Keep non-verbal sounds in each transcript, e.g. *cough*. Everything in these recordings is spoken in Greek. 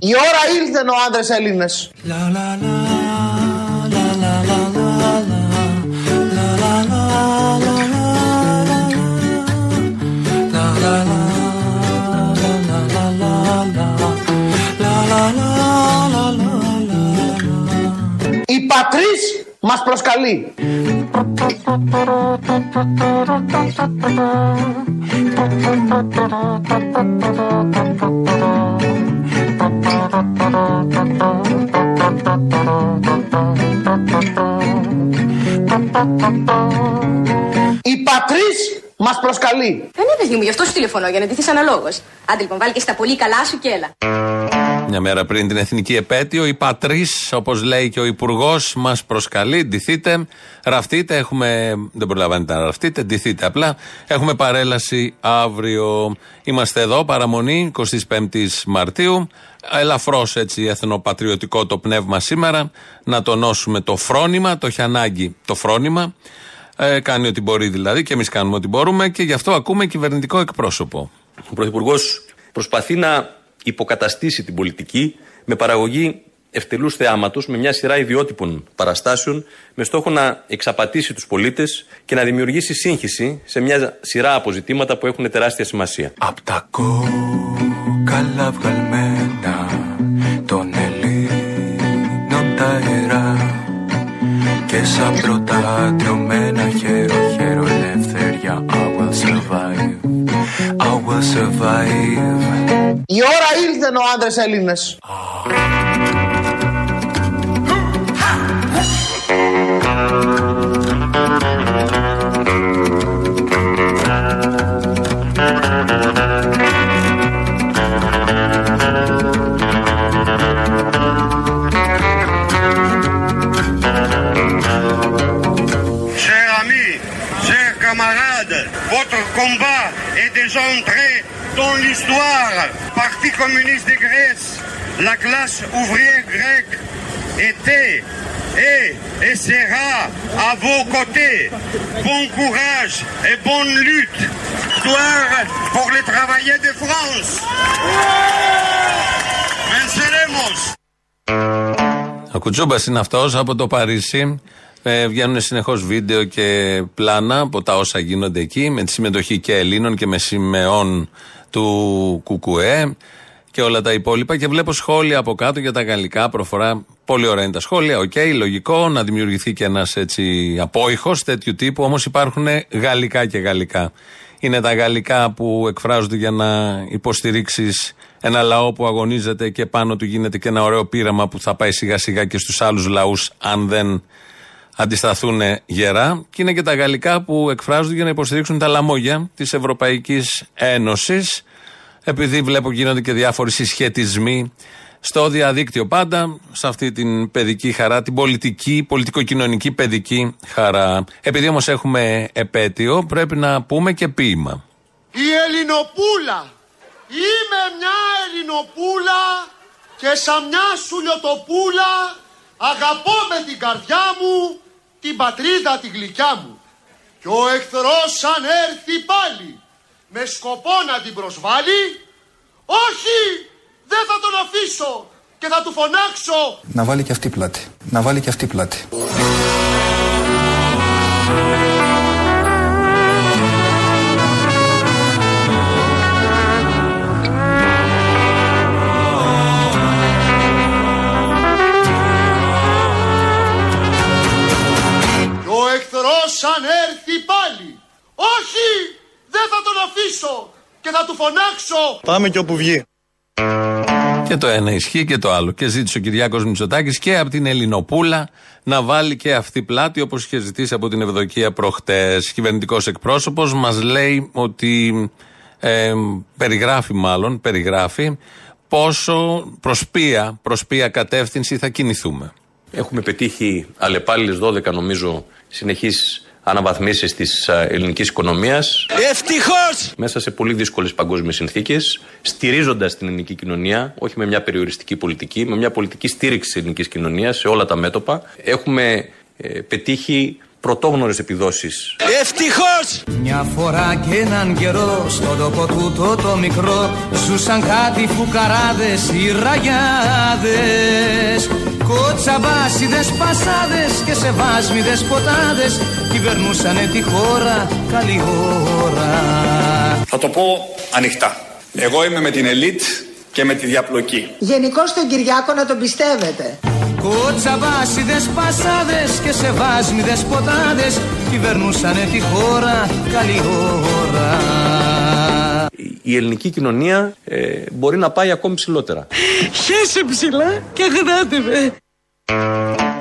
Η ώρα ήλθε ο άντρες Έλληνες. Η πατρίς μας προσκαλεί. Η πατρίς μας προσκαλεί. Δεν είναι παιδί μου, γι' αυτό σου τηλεφωνώ, για να ντυθείς αναλόγως. Άντε λοιπόν, βάλει και στα πολύ καλά σου και έλα. Μια μέρα πριν την εθνική επέτειο, η πατρίς, όπως λέει και ο Υπουργός, μας προσκαλεί. Ντυθείτε, ραφτείτε. Έχουμε. Δεν προλαβαίνετε να ραφτείτε, ντυθείτε απλά. Έχουμε παρέλαση αύριο. Είμαστε εδώ, παραμονή 25η Μαρτίου. Ελαφρώς έτσι εθνοπατριωτικό το πνεύμα σήμερα. Να τονώσουμε το φρόνημα, το έχει ανάγκη το φρόνημα. Ε, κάνει ό,τι μπορεί δηλαδή και εμείς κάνουμε ό,τι μπορούμε και γι' αυτό ακούμε κυβερνητικό εκπρόσωπο. Ο Πρωθυπουργός προσπαθεί να υποκαταστήσει την πολιτική με παραγωγή ευτελούς θεάματος, με μια σειρά ιδιότυπων παραστάσεων, με στόχο να εξαπατήσει τους πολίτες και να δημιουργήσει σύγχυση σε μια σειρά αποζητήματα που έχουν τεράστια σημασία. Απ' τα κόκαλα βγαλμένα των Ελλήνων τα αερά και σαν πρώτα τριωμένα χέρο χέρο ελευθερία I will survive, I will survive Η ώρα ήλθε ο άντρες Έλληνες. est déjà entré dans l'histoire. Parti communiste de Grèce, la classe ouvrière grecque était et, et sera à vos côtés. Bon courage et bonne lutte. Victoire pour les travailleurs de France. Venceremos. Ο Κουτσούμπα είναι αυτό από το Παρίσι. Ε, βγαίνουν συνεχώς βίντεο και πλάνα από τα όσα γίνονται εκεί με τη συμμετοχή και Ελλήνων και με σημεών του Κουκουέ και όλα τα υπόλοιπα. Και βλέπω σχόλια από κάτω για τα γαλλικά προφορά. Πολύ ωραία είναι τα σχόλια. Οκ, λογικό να δημιουργηθεί και ένας έτσι απόηχος τέτοιου τύπου. Όμως υπάρχουν γαλλικά και γαλλικά. Είναι τα γαλλικά που εκφράζονται για να υποστηρίξεις ένα λαό που αγωνίζεται και πάνω του γίνεται και ένα ωραίο πείραμα που θα πάει σιγά σιγά και στους άλλους λαούς, αν δεν αντισταθούν γερά. Και είναι και τα γαλλικά που εκφράζονται για να υποστηρίξουν τα λαμόγια της Ευρωπαϊκής Ένωσης. Επειδή βλέπω γίνονται και διάφοροι συσχετισμοί στο διαδίκτυο πάντα, σε αυτή την παιδική χαρά, την πολιτική, πολιτικοκοινωνική παιδική χαρά. Επειδή όμως έχουμε επέτειο, πρέπει να πούμε και ποίημα. Η Ελληνοπούλα. Είμαι μια Ελληνοπούλα και σαν μια σουλιοτοπούλα αγαπώ με την καρδιά μου την πατρίδα τη γλυκιά μου. Και ο εχθρός αν έρθει πάλι με σκοπό να την προσβάλλει, όχι, δεν θα τον αφήσω και θα του φωνάξω Να βάλει και αυτή πλάτη. Να βάλει και αυτή πλάτη. Θα τον αφήσω και θα του φωνάξω Πάμε και όπου βγει. Και το ένα ισχύει και το άλλο. Και ζήτησε ο Κυριάκος Μητσοτάκης και από την Ελληνοπούλα να βάλει και αυτή πλάτη όπως είχε ζητήσει από την Ευδοκία προχτές. Κυβερνητικός εκπρόσωπος μας λέει ότι ε, περιγράφει μάλλον, περιγράφει πόσο προς ποια, προς ποια κατεύθυνση θα κινηθούμε. Έχουμε πετύχει αλλεπάλληλες 12 νομίζω συνεχείς αναβαθμίσεις της ελληνικής οικονομίας. Ευτυχώς! Μέσα σε πολύ δύσκολες παγκόσμιες συνθήκες, στηρίζοντας την ελληνική κοινωνία, όχι με μια περιοριστική πολιτική, με μια πολιτική στήριξη της ελληνικής κοινωνίας σε όλα τα μέτωπα, έχουμε ε, πετύχει πρωτόγνωρες επιδόσεις. Ευτυχώς! Μια φορά και έναν καιρό στον τόπο τούτο το μικρό ζούσαν κάτι φουκαράδες οι ραγιάδες Κοτσαμπάσιδες πασάδες και σεβάσμιδες ποτάδες κυβερνούσανε τη χώρα καλή ώρα Θα το πω ανοιχτά. Εγώ είμαι με την ελίτ και με τη διαπλοκή. Γενικώ τον Κυριάκο να τον πιστεύετε. Κοτσαμπάσιδες πασάδες και σεβάσμιδες ποτάδες κυβερνούσανε τη χώρα καλή ώρα Η ελληνική κοινωνία ε, μπορεί να πάει ακόμη ψηλότερα. Χέσε ψηλά και αγνάτε με.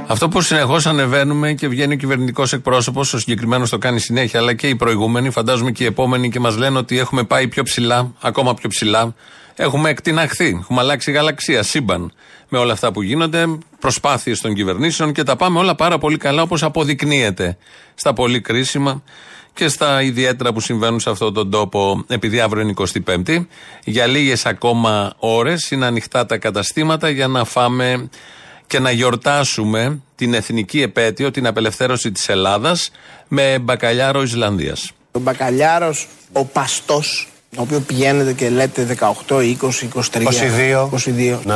Αυτό που συνεχώς ανεβαίνουμε και βγαίνει ο κυβερνητικός εκπρόσωπος, ο συγκεκριμένος το κάνει συνέχεια, αλλά και οι προηγούμενοι, φαντάζομαι και οι επόμενοι, και μας λένε ότι έχουμε πάει πιο ψηλά, ακόμα πιο ψηλά. Έχουμε εκτιναχθεί, έχουμε αλλάξει γαλαξία, σύμπαν με όλα αυτά που γίνονται, προσπάθειες των κυβερνήσεων και τα πάμε όλα πάρα πολύ καλά όπως αποδεικνύεται στα πολύ κρίσιμα και στα ιδιαίτερα που συμβαίνουν σε αυτόν τον τόπο, επειδή αύριο είναι 25η. Για λίγες ακόμα ώρες είναι ανοιχτά τα καταστήματα για να φάμε και να γιορτάσουμε την εθνική επέτειο, την απελευθέρωση της Ελλάδας με μπακαλιάρο Ισλανδίας. Ο μπακαλιάρος, ο παστός, το οποίο πηγαίνετε και λέτε 18, 20, 23, 22.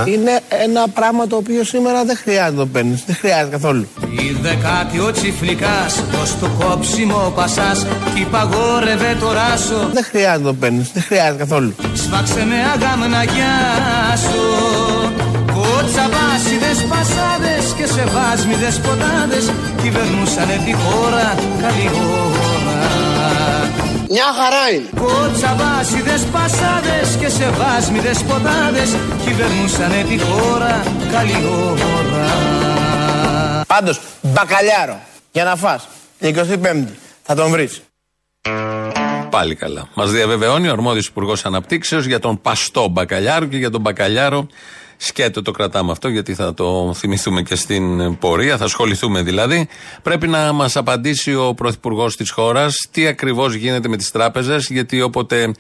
22. Είναι ένα πράγμα το οποίο σήμερα δεν χρειάζεται να το παίρνεις, δεν χρειάζεται καθόλου. Η δεκάτη ο τσιφλικάς Ως το κόψιμο πασάς Κι παγόρευε το ράσο Δεν χρειάζεται να το παίρνεις, δεν χρειάζεται καθόλου. Σφάξε με αγάμνα γεια σου Κοτσαβάσιδες πασάδες Και σεβάσμιδες ποτάδες Κυβερνούσανε τη χώρα καλή ώρα Μια χαρά είναι. Κοτσαβάσιδες πασάδες Και σεβάσμιδες ποτάδες Κυβερνούσανε τη χώρα καλή ώρα Πάντως, μπακαλιάρο, για να φας, την 25η, θα τον βρεις. Πάλι καλά. Μας διαβεβαιώνει ο αρμόδιος Υπουργός Αναπτύξεως για τον παστό μπακαλιάρο και για τον μπακαλιάρο. Σκέτο το κρατάμε αυτό, γιατί θα το θυμηθούμε και στην πορεία, θα ασχοληθούμε δηλαδή. Πρέπει να μας απαντήσει ο Πρωθυπουργός της χώρας τι ακριβώς γίνεται με τις τράπεζες, γιατί όποτε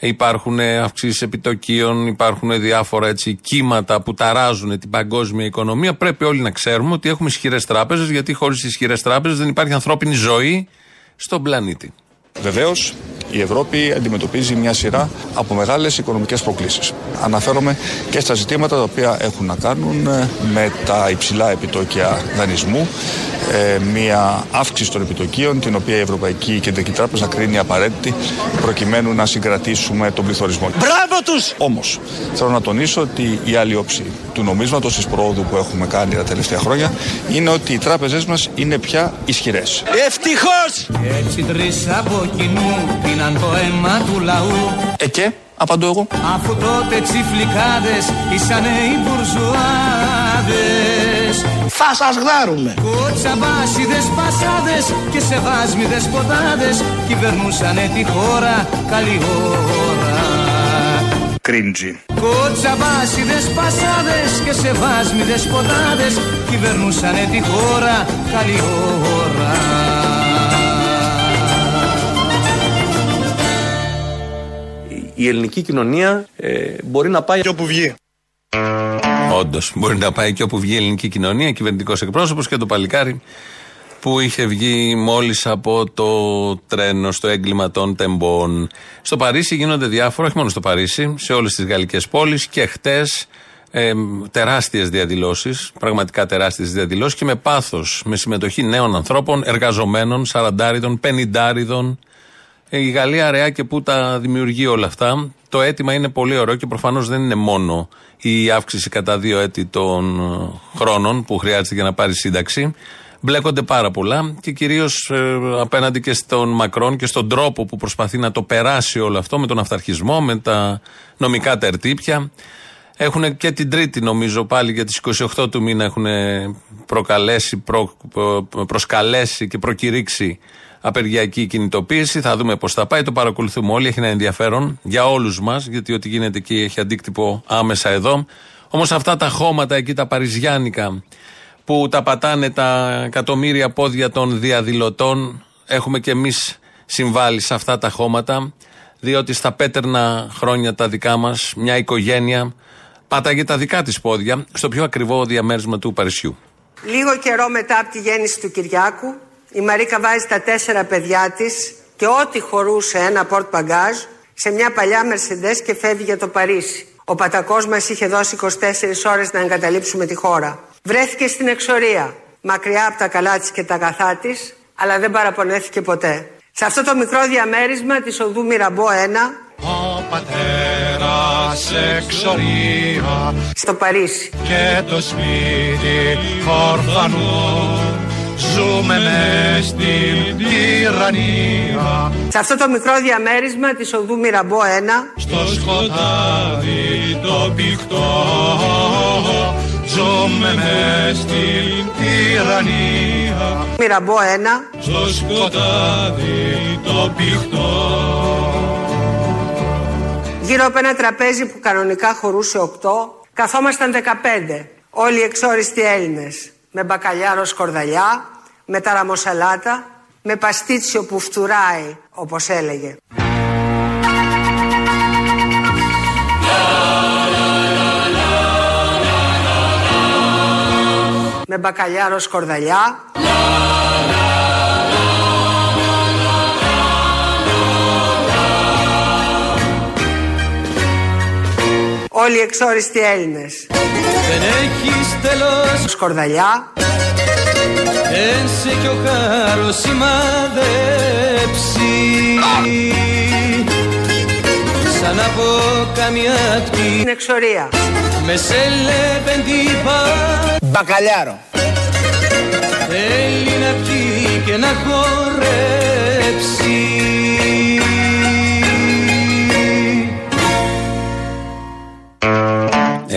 υπάρχουν αυξήσεις επιτοκίων, υπάρχουν διάφορα έτσι κύματα που ταράζουν την παγκόσμια οικονομία, πρέπει όλοι να ξέρουμε ότι έχουμε ισχυρές τράπεζες, γιατί χωρίς ισχυρές τράπεζες δεν υπάρχει ανθρώπινη ζωή στον πλανήτη. Βεβαίως, η Ευρώπη αντιμετωπίζει μια σειρά από μεγάλες οικονομικές προκλήσεις. Αναφέρομαι και στα ζητήματα τα οποία έχουν να κάνουν ε, με τα υψηλά επιτόκια δανεισμού, ε, μια αύξηση των επιτοκίων, την οποία η Ευρωπαϊκή Κεντρική Τράπεζα κρίνει απαραίτητη προκειμένου να συγκρατήσουμε τον πληθωρισμό. Μπράβο τους! Όμως, θέλω να τονίσω ότι η άλλη όψη του νομίσματος της πρόοδου που έχουμε κάνει τα τελευταία χρόνια είναι ότι οι τράπεζές μας είναι πια ισχυρές. Ευτυχώς! Έτσι τρεις από κοινού πίναν το αίμα του λαού Ε, και, απαντώ εγώ. Αφού τότε τσιφλικάδες ήσανε οι μπουρζουάδες Θα σας γδάρουμε. Κοτσαμπάσιδες πασάδες και σεβάσμιδες ποτάδες Κυβερνούσανε τη χώρα καλή ώρα Κρίντζι. Κοτσαμπάσιδες πασάδες και σεβάσμιδες ποτάδες Κυβερνούσανε τη χώρα καλή ώρα Η ελληνική κοινωνία ε, μπορεί να πάει Και όπου βγει. Όντως, μπορεί να πάει και όπου βγει η ελληνική κοινωνία, κυβερνητικός εκπρόσωπος και το παλικάρι που είχε βγει μόλις από το τρένο στο έγκλημα των τεμπών. Στο Παρίσι γίνονται διάφορα, όχι μόνο στο Παρίσι, σε όλες τις γαλλικές πόλεις και χτες ε, τεράστιες διαδηλώσεις, πραγματικά τεράστιες διαδηλώσεις και με πάθος, με συμμετοχή νέων ανθρώπων, εργαζομένων, σαραντάριδων, πενιντάριδων. Ε, Η Γαλλία αραιά και πού τα δημιουργεί όλα αυτά. Το αίτημα είναι πολύ ωραίο και προφανώς δεν είναι μόνο η αύξηση κατά δύο έτη των ε, χρόνων που χρειάζεται για να πάρει σύνταξη. Μπλέκονται πάρα πολλά και κυρίως απέναντι και στον Μακρόν και στον τρόπο που προσπαθεί να το περάσει όλο αυτό με τον αυταρχισμό, με τα νομικά τερτύπια. Έχουν και την Τρίτη, νομίζω, πάλι για τις 28 του μήνα έχουν προκαλέσει, προ, προ- προσκαλέσει και προκηρύξει απεργιακή κινητοποίηση. Θα δούμε πώς θα πάει. Το παρακολουθούμε όλοι. Έχει ένα ενδιαφέρον για όλους μας, γιατί ό,τι γίνεται εκεί έχει αντίκτυπο άμεσα εδώ. Όμως αυτά τα χώματα εκεί, τα παριζιάνικα, που τα πατάνε τα εκατομμύρια πόδια των διαδηλωτών, έχουμε κι εμείς συμβάλει σε αυτά τα χώματα, διότι στα πέτερνα χρόνια τα δικά μας, μια οικογένεια πάταγε τα δικά της πόδια στο πιο ακριβό διαμέρισμα του Παρισιού. Λίγο καιρό μετά από τη γέννηση του Κυριάκου, η Μαρίκα βάζει τα τέσσερα παιδιά της και ό,τι χωρούσε ένα πορτ μπαγκάζ σε μια παλιά Mercedes και φεύγει για το Παρίσι. Ο πατακός μας είχε δώσει 24 ώρες να εγκαταλείψουμε τη χώρα. Βρέθηκε στην εξορία, μακριά από τα καλά της και τα αγαθά της, αλλά δεν παραπονέθηκε ποτέ. Σε αυτό το μικρό διαμέρισμα της οδού Μυραμπό 1, Ο πατέρας εξορία στο Παρίσι. και το σπίτι ορφανό Ζούμε μες στην τυραννία. Σε αυτό το μικρό διαμέρισμα της οδού Μυραμπό 1, Στο σκοτάδι το πηχτό. Ζούμε μες στην τυραννία. Μυραμπό 1, Στο σκοτάδι το πηχτό. Γύρω από ένα τραπέζι που κανονικά χωρούσε 8, καθόμασταν 15. Όλοι οι εξόριστοι Έλληνες. Με μπακαλιάρο σκορδαλιά, με ταραμοσαλάτα, με παστίτσιο που φτουράει, όπως έλεγε. Με μπακαλιάρο σκορδαλιά, όλοι οι εξόριστοι Έλληνες. Δεν έχεις τέλος. Σκορδαλιά, Ένσε κι ο χάρος σημαδέψει. Σαν από καμιά τκή την εξορία. Με σελέπεντη Μπακαλιάρο. Θέλει να πιει και να χορέψει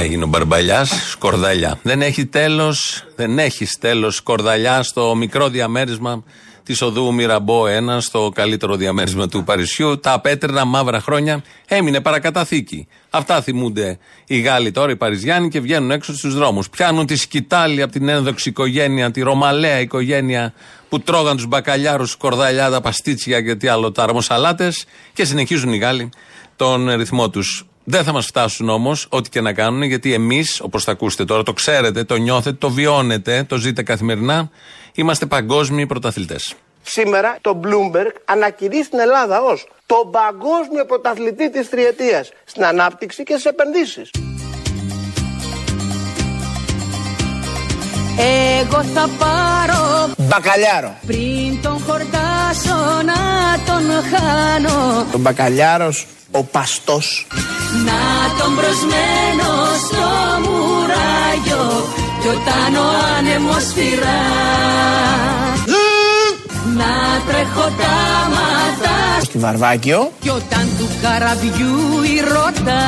Έγινε ο Μπαρμπαλιάς, σκορδαλιά. Δεν έχει τέλος, δεν έχεις τέλος σκορδαλιά στο μικρό διαμέρισμα της οδού Μυραμπό 1, στο καλύτερο διαμέρισμα του Παρισιού. Τα πέτρινα μαύρα χρόνια έμεινε παρακαταθήκη. Αυτά θυμούνται οι Γάλλοι τώρα, οι Παριζιάνοι, και βγαίνουν έξω στους δρόμους. Πιάνουν τη σκητάλη από την ένδοξη οικογένεια, τη ρωμαλαία οικογένεια που τρώγαν τους μπακαλιάρους, σκορδαλιά, τα παστίτσια και τι άλλο, τα αρμοσαλάτες και συνεχίζουν οι Γάλλοι τον ρυθμό τους. Δεν θα μας φτάσουν όμως, ό,τι και να κάνουν, γιατί εμείς, όπως θα ακούσετε τώρα, το ξέρετε, το νιώθετε, το βιώνετε, το ζείτε καθημερινά, είμαστε παγκόσμιοι πρωταθλητές. Σήμερα το Bloomberg ανακηρύσσει την Ελλάδα ως τον παγκόσμιο πρωταθλητή της τριετίας στην ανάπτυξη και στις επενδύσεις. Εγώ θα πάρω Μπακαλιάρο. πριν τον χορτάσω να τον χάνω Το μπακαλιάρος, ο παστός. Να τον προσμένω στο μουράγιο κι όταν ο άνεμος φυρά Να τρέχω τα μάτια Στη Βαρβάκιο. κι όταν του καραβιού η ρότα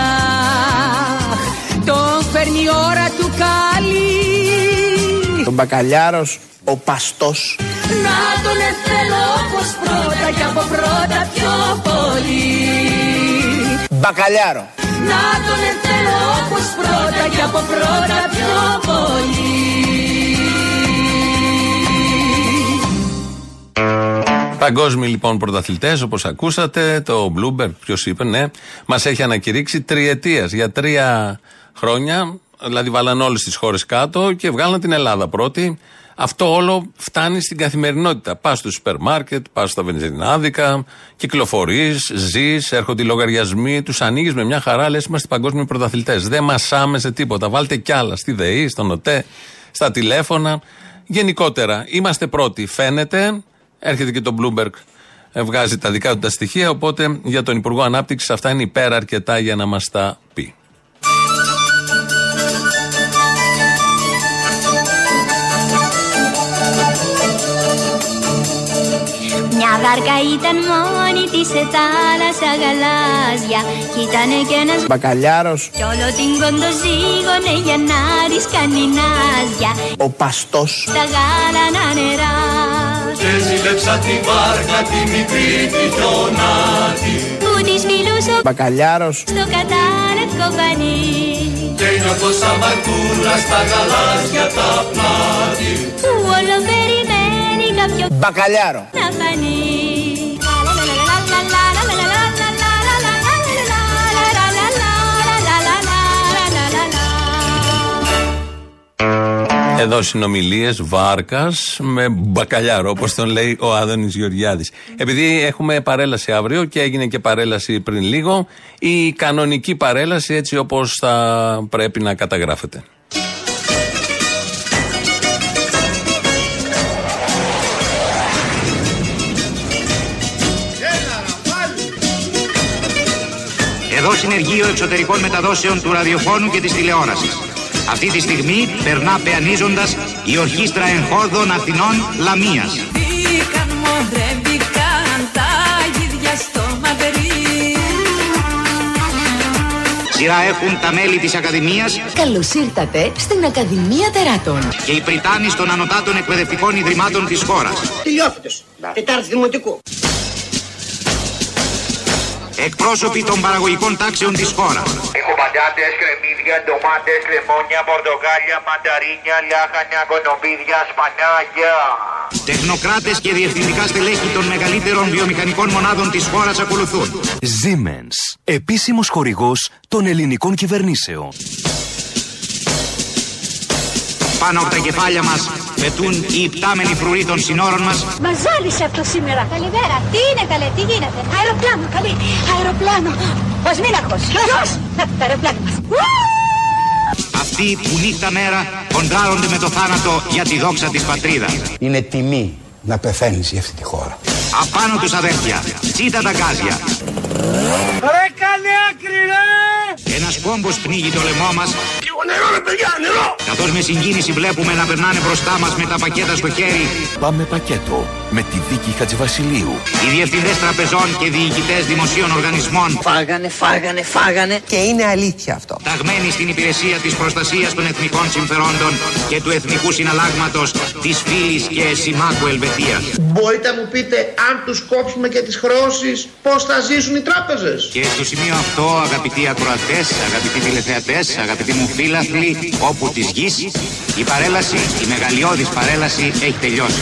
Τον φέρνει η ώρα του καλή Το μπακαλιάρος, ο παστός. Να τον θέλω όπως πρώτα και από πρώτα πιο πολύ Μπακαλιάρο. Να τον θέλω όπως πρώτα και από πρώτα πιο πολύ Παγκόσμιοι λοιπόν πρωταθλητές, όπως ακούσατε, το Bloomberg, ποιος είπε, ναι, μας έχει ανακηρύξει τριετίας για τρία χρόνια. Δηλαδή, βάλαν όλες τις χώρες κάτω και βγάλαν την Ελλάδα πρώτη. Αυτό όλο φτάνει στην καθημερινότητα. Πας στο σούπερ μάρκετ, πας στα βενζινάδικα, κυκλοφορείς, ζεις, έρχονται οι λογαριασμοί, τους ανοίγεις με μια χαρά, λες είμαστε παγκόσμιοι πρωταθλητές. Δεν μασάμε σε τίποτα. Βάλτε κι άλλα στη ΔΕΗ, στον ΟΤΕ, στα τηλέφωνα. Γενικότερα, είμαστε πρώτοι. Φαίνεται, έρχεται και το Bloomberg, ε, βγάζει τα δικά του τα στοιχεία. Οπότε για τον Υπουργό Ανάπτυξης αυτά είναι υπέρα αρκετά για να μας τα πει. Βάρκα ήταν μόνη της σε θάλασσα γαλάζια Κι ήτανε κι ένας Μπακαλιάρος, κι όλο την κοντοζήγωνε για να της κάνει νάζια ο παστός. Τα γάλανα νερά Και ζήλεψα τη βάρκα τη μικρή τη χιονάτη που της μιλούσε ο Μπακαλιάρος, στο κατάλευκο πανί Και νιώθω σαν μπαρκούλα στα γαλάζια τα πλάτη που όλο περιμένει για πιο Μπακαλιάρο. να φανεί. Εδώ συνομιλίες Βάρκας με μπακαλιάρο, όπως τον λέει ο Άδωνης Γεωργιάδης. Επειδή έχουμε παρέλαση αύριο και έγινε και παρέλαση πριν λίγο, η κανονική παρέλαση έτσι όπως θα πρέπει να καταγράφεται. Εδώ συνεργείο εξωτερικών μεταδόσεων του ραδιοφώνου και της τηλεόρασης. Αυτή τη στιγμή περνά πεανίζοντας η ορχήστρα εγχώδων Αθηνών Λαμίας. Μπήκαν μωρέ μπήκαν τα γίδια στο Μαδρί Σειρά έχουν τα μέλη της Ακαδημίας Καλώς ήρθατε στην Ακαδημία Τεράτων. και οι πριτάνεις των ανωτάτων εκπαιδευτικών ιδρυμάτων της χώρας. Τελειόφυτος. Τετάρτη δημοτικού. Εκπρόσωποι των παραγωγικών τάξεων της χώρας. Έχω πατάτες, κρεμμύδια, ντομάτες, λεμόνια, πορτοκάλια, μανταρίνια, λάχανια, κονοπίδια, σπανάκια. Τεχνοκράτες και διευθυντικά στελέχη των μεγαλύτερων βιομηχανικών μονάδων της χώρας ακολουθούν. Siemens, επίσημος χορηγός των ελληνικών κυβερνήσεων. Πάνω από τα κεφάλια μας πετούν οι υπτάμενοι φρουροί των συνόρων μας Μας ζάλισε αυτό σήμερα. Καλημέρα. Τι είναι καλέ, τι γίνεται; Αεροπλάνο, καλή. Αεροπλάνο. Ο Σμίναχος. Ποιος; Να, το αεροπλάνο μας. Αυτοί που νύχτα μέρα κοντράρονται με το θάνατο για τη δόξα της πατρίδας. Είναι τιμή να πεθαίνεις για αυτή τη χώρα. Απάνω τους αδέρφια, τσίτα τα γκάζια. Ρε κάνε άκρη ρε! Ένας κόμπος πνίγει το λαιμό μας Λίγο νερό ρε παιδιά, νερό! καθώς με συγκίνηση βλέπουμε να περνάνε μπροστά μας με τα πακέτα στο χέρι Πάμε πακέτο με τη δίκη Χατζηβασιλείου. οι διευθυντές τραπεζών και διοικητές δημοσίων οργανισμών Φάγανε, φάγανε, φάγανε. Και είναι αλήθεια αυτό. ταγμένοι στην υπηρεσία της προστασίας των εθνικών συμφερόντων και του εθνικού συναλλάγματος της φίλης και συμμάχου Ελβετίας. Μπορείτε να μου πείτε αν τους κόψουμε και τις χρεώσεις πώς θα ζήσουν οι τράπεζες; Και στο σημείο αυτό, αγαπητοί ακροατές, αγαπητοί τηλεθεατές, αγαπητοί μου φίλαθλοι, όπου της γης, η παρέλαση, η μεγαλειώδης παρέλαση έχει τελειώσει.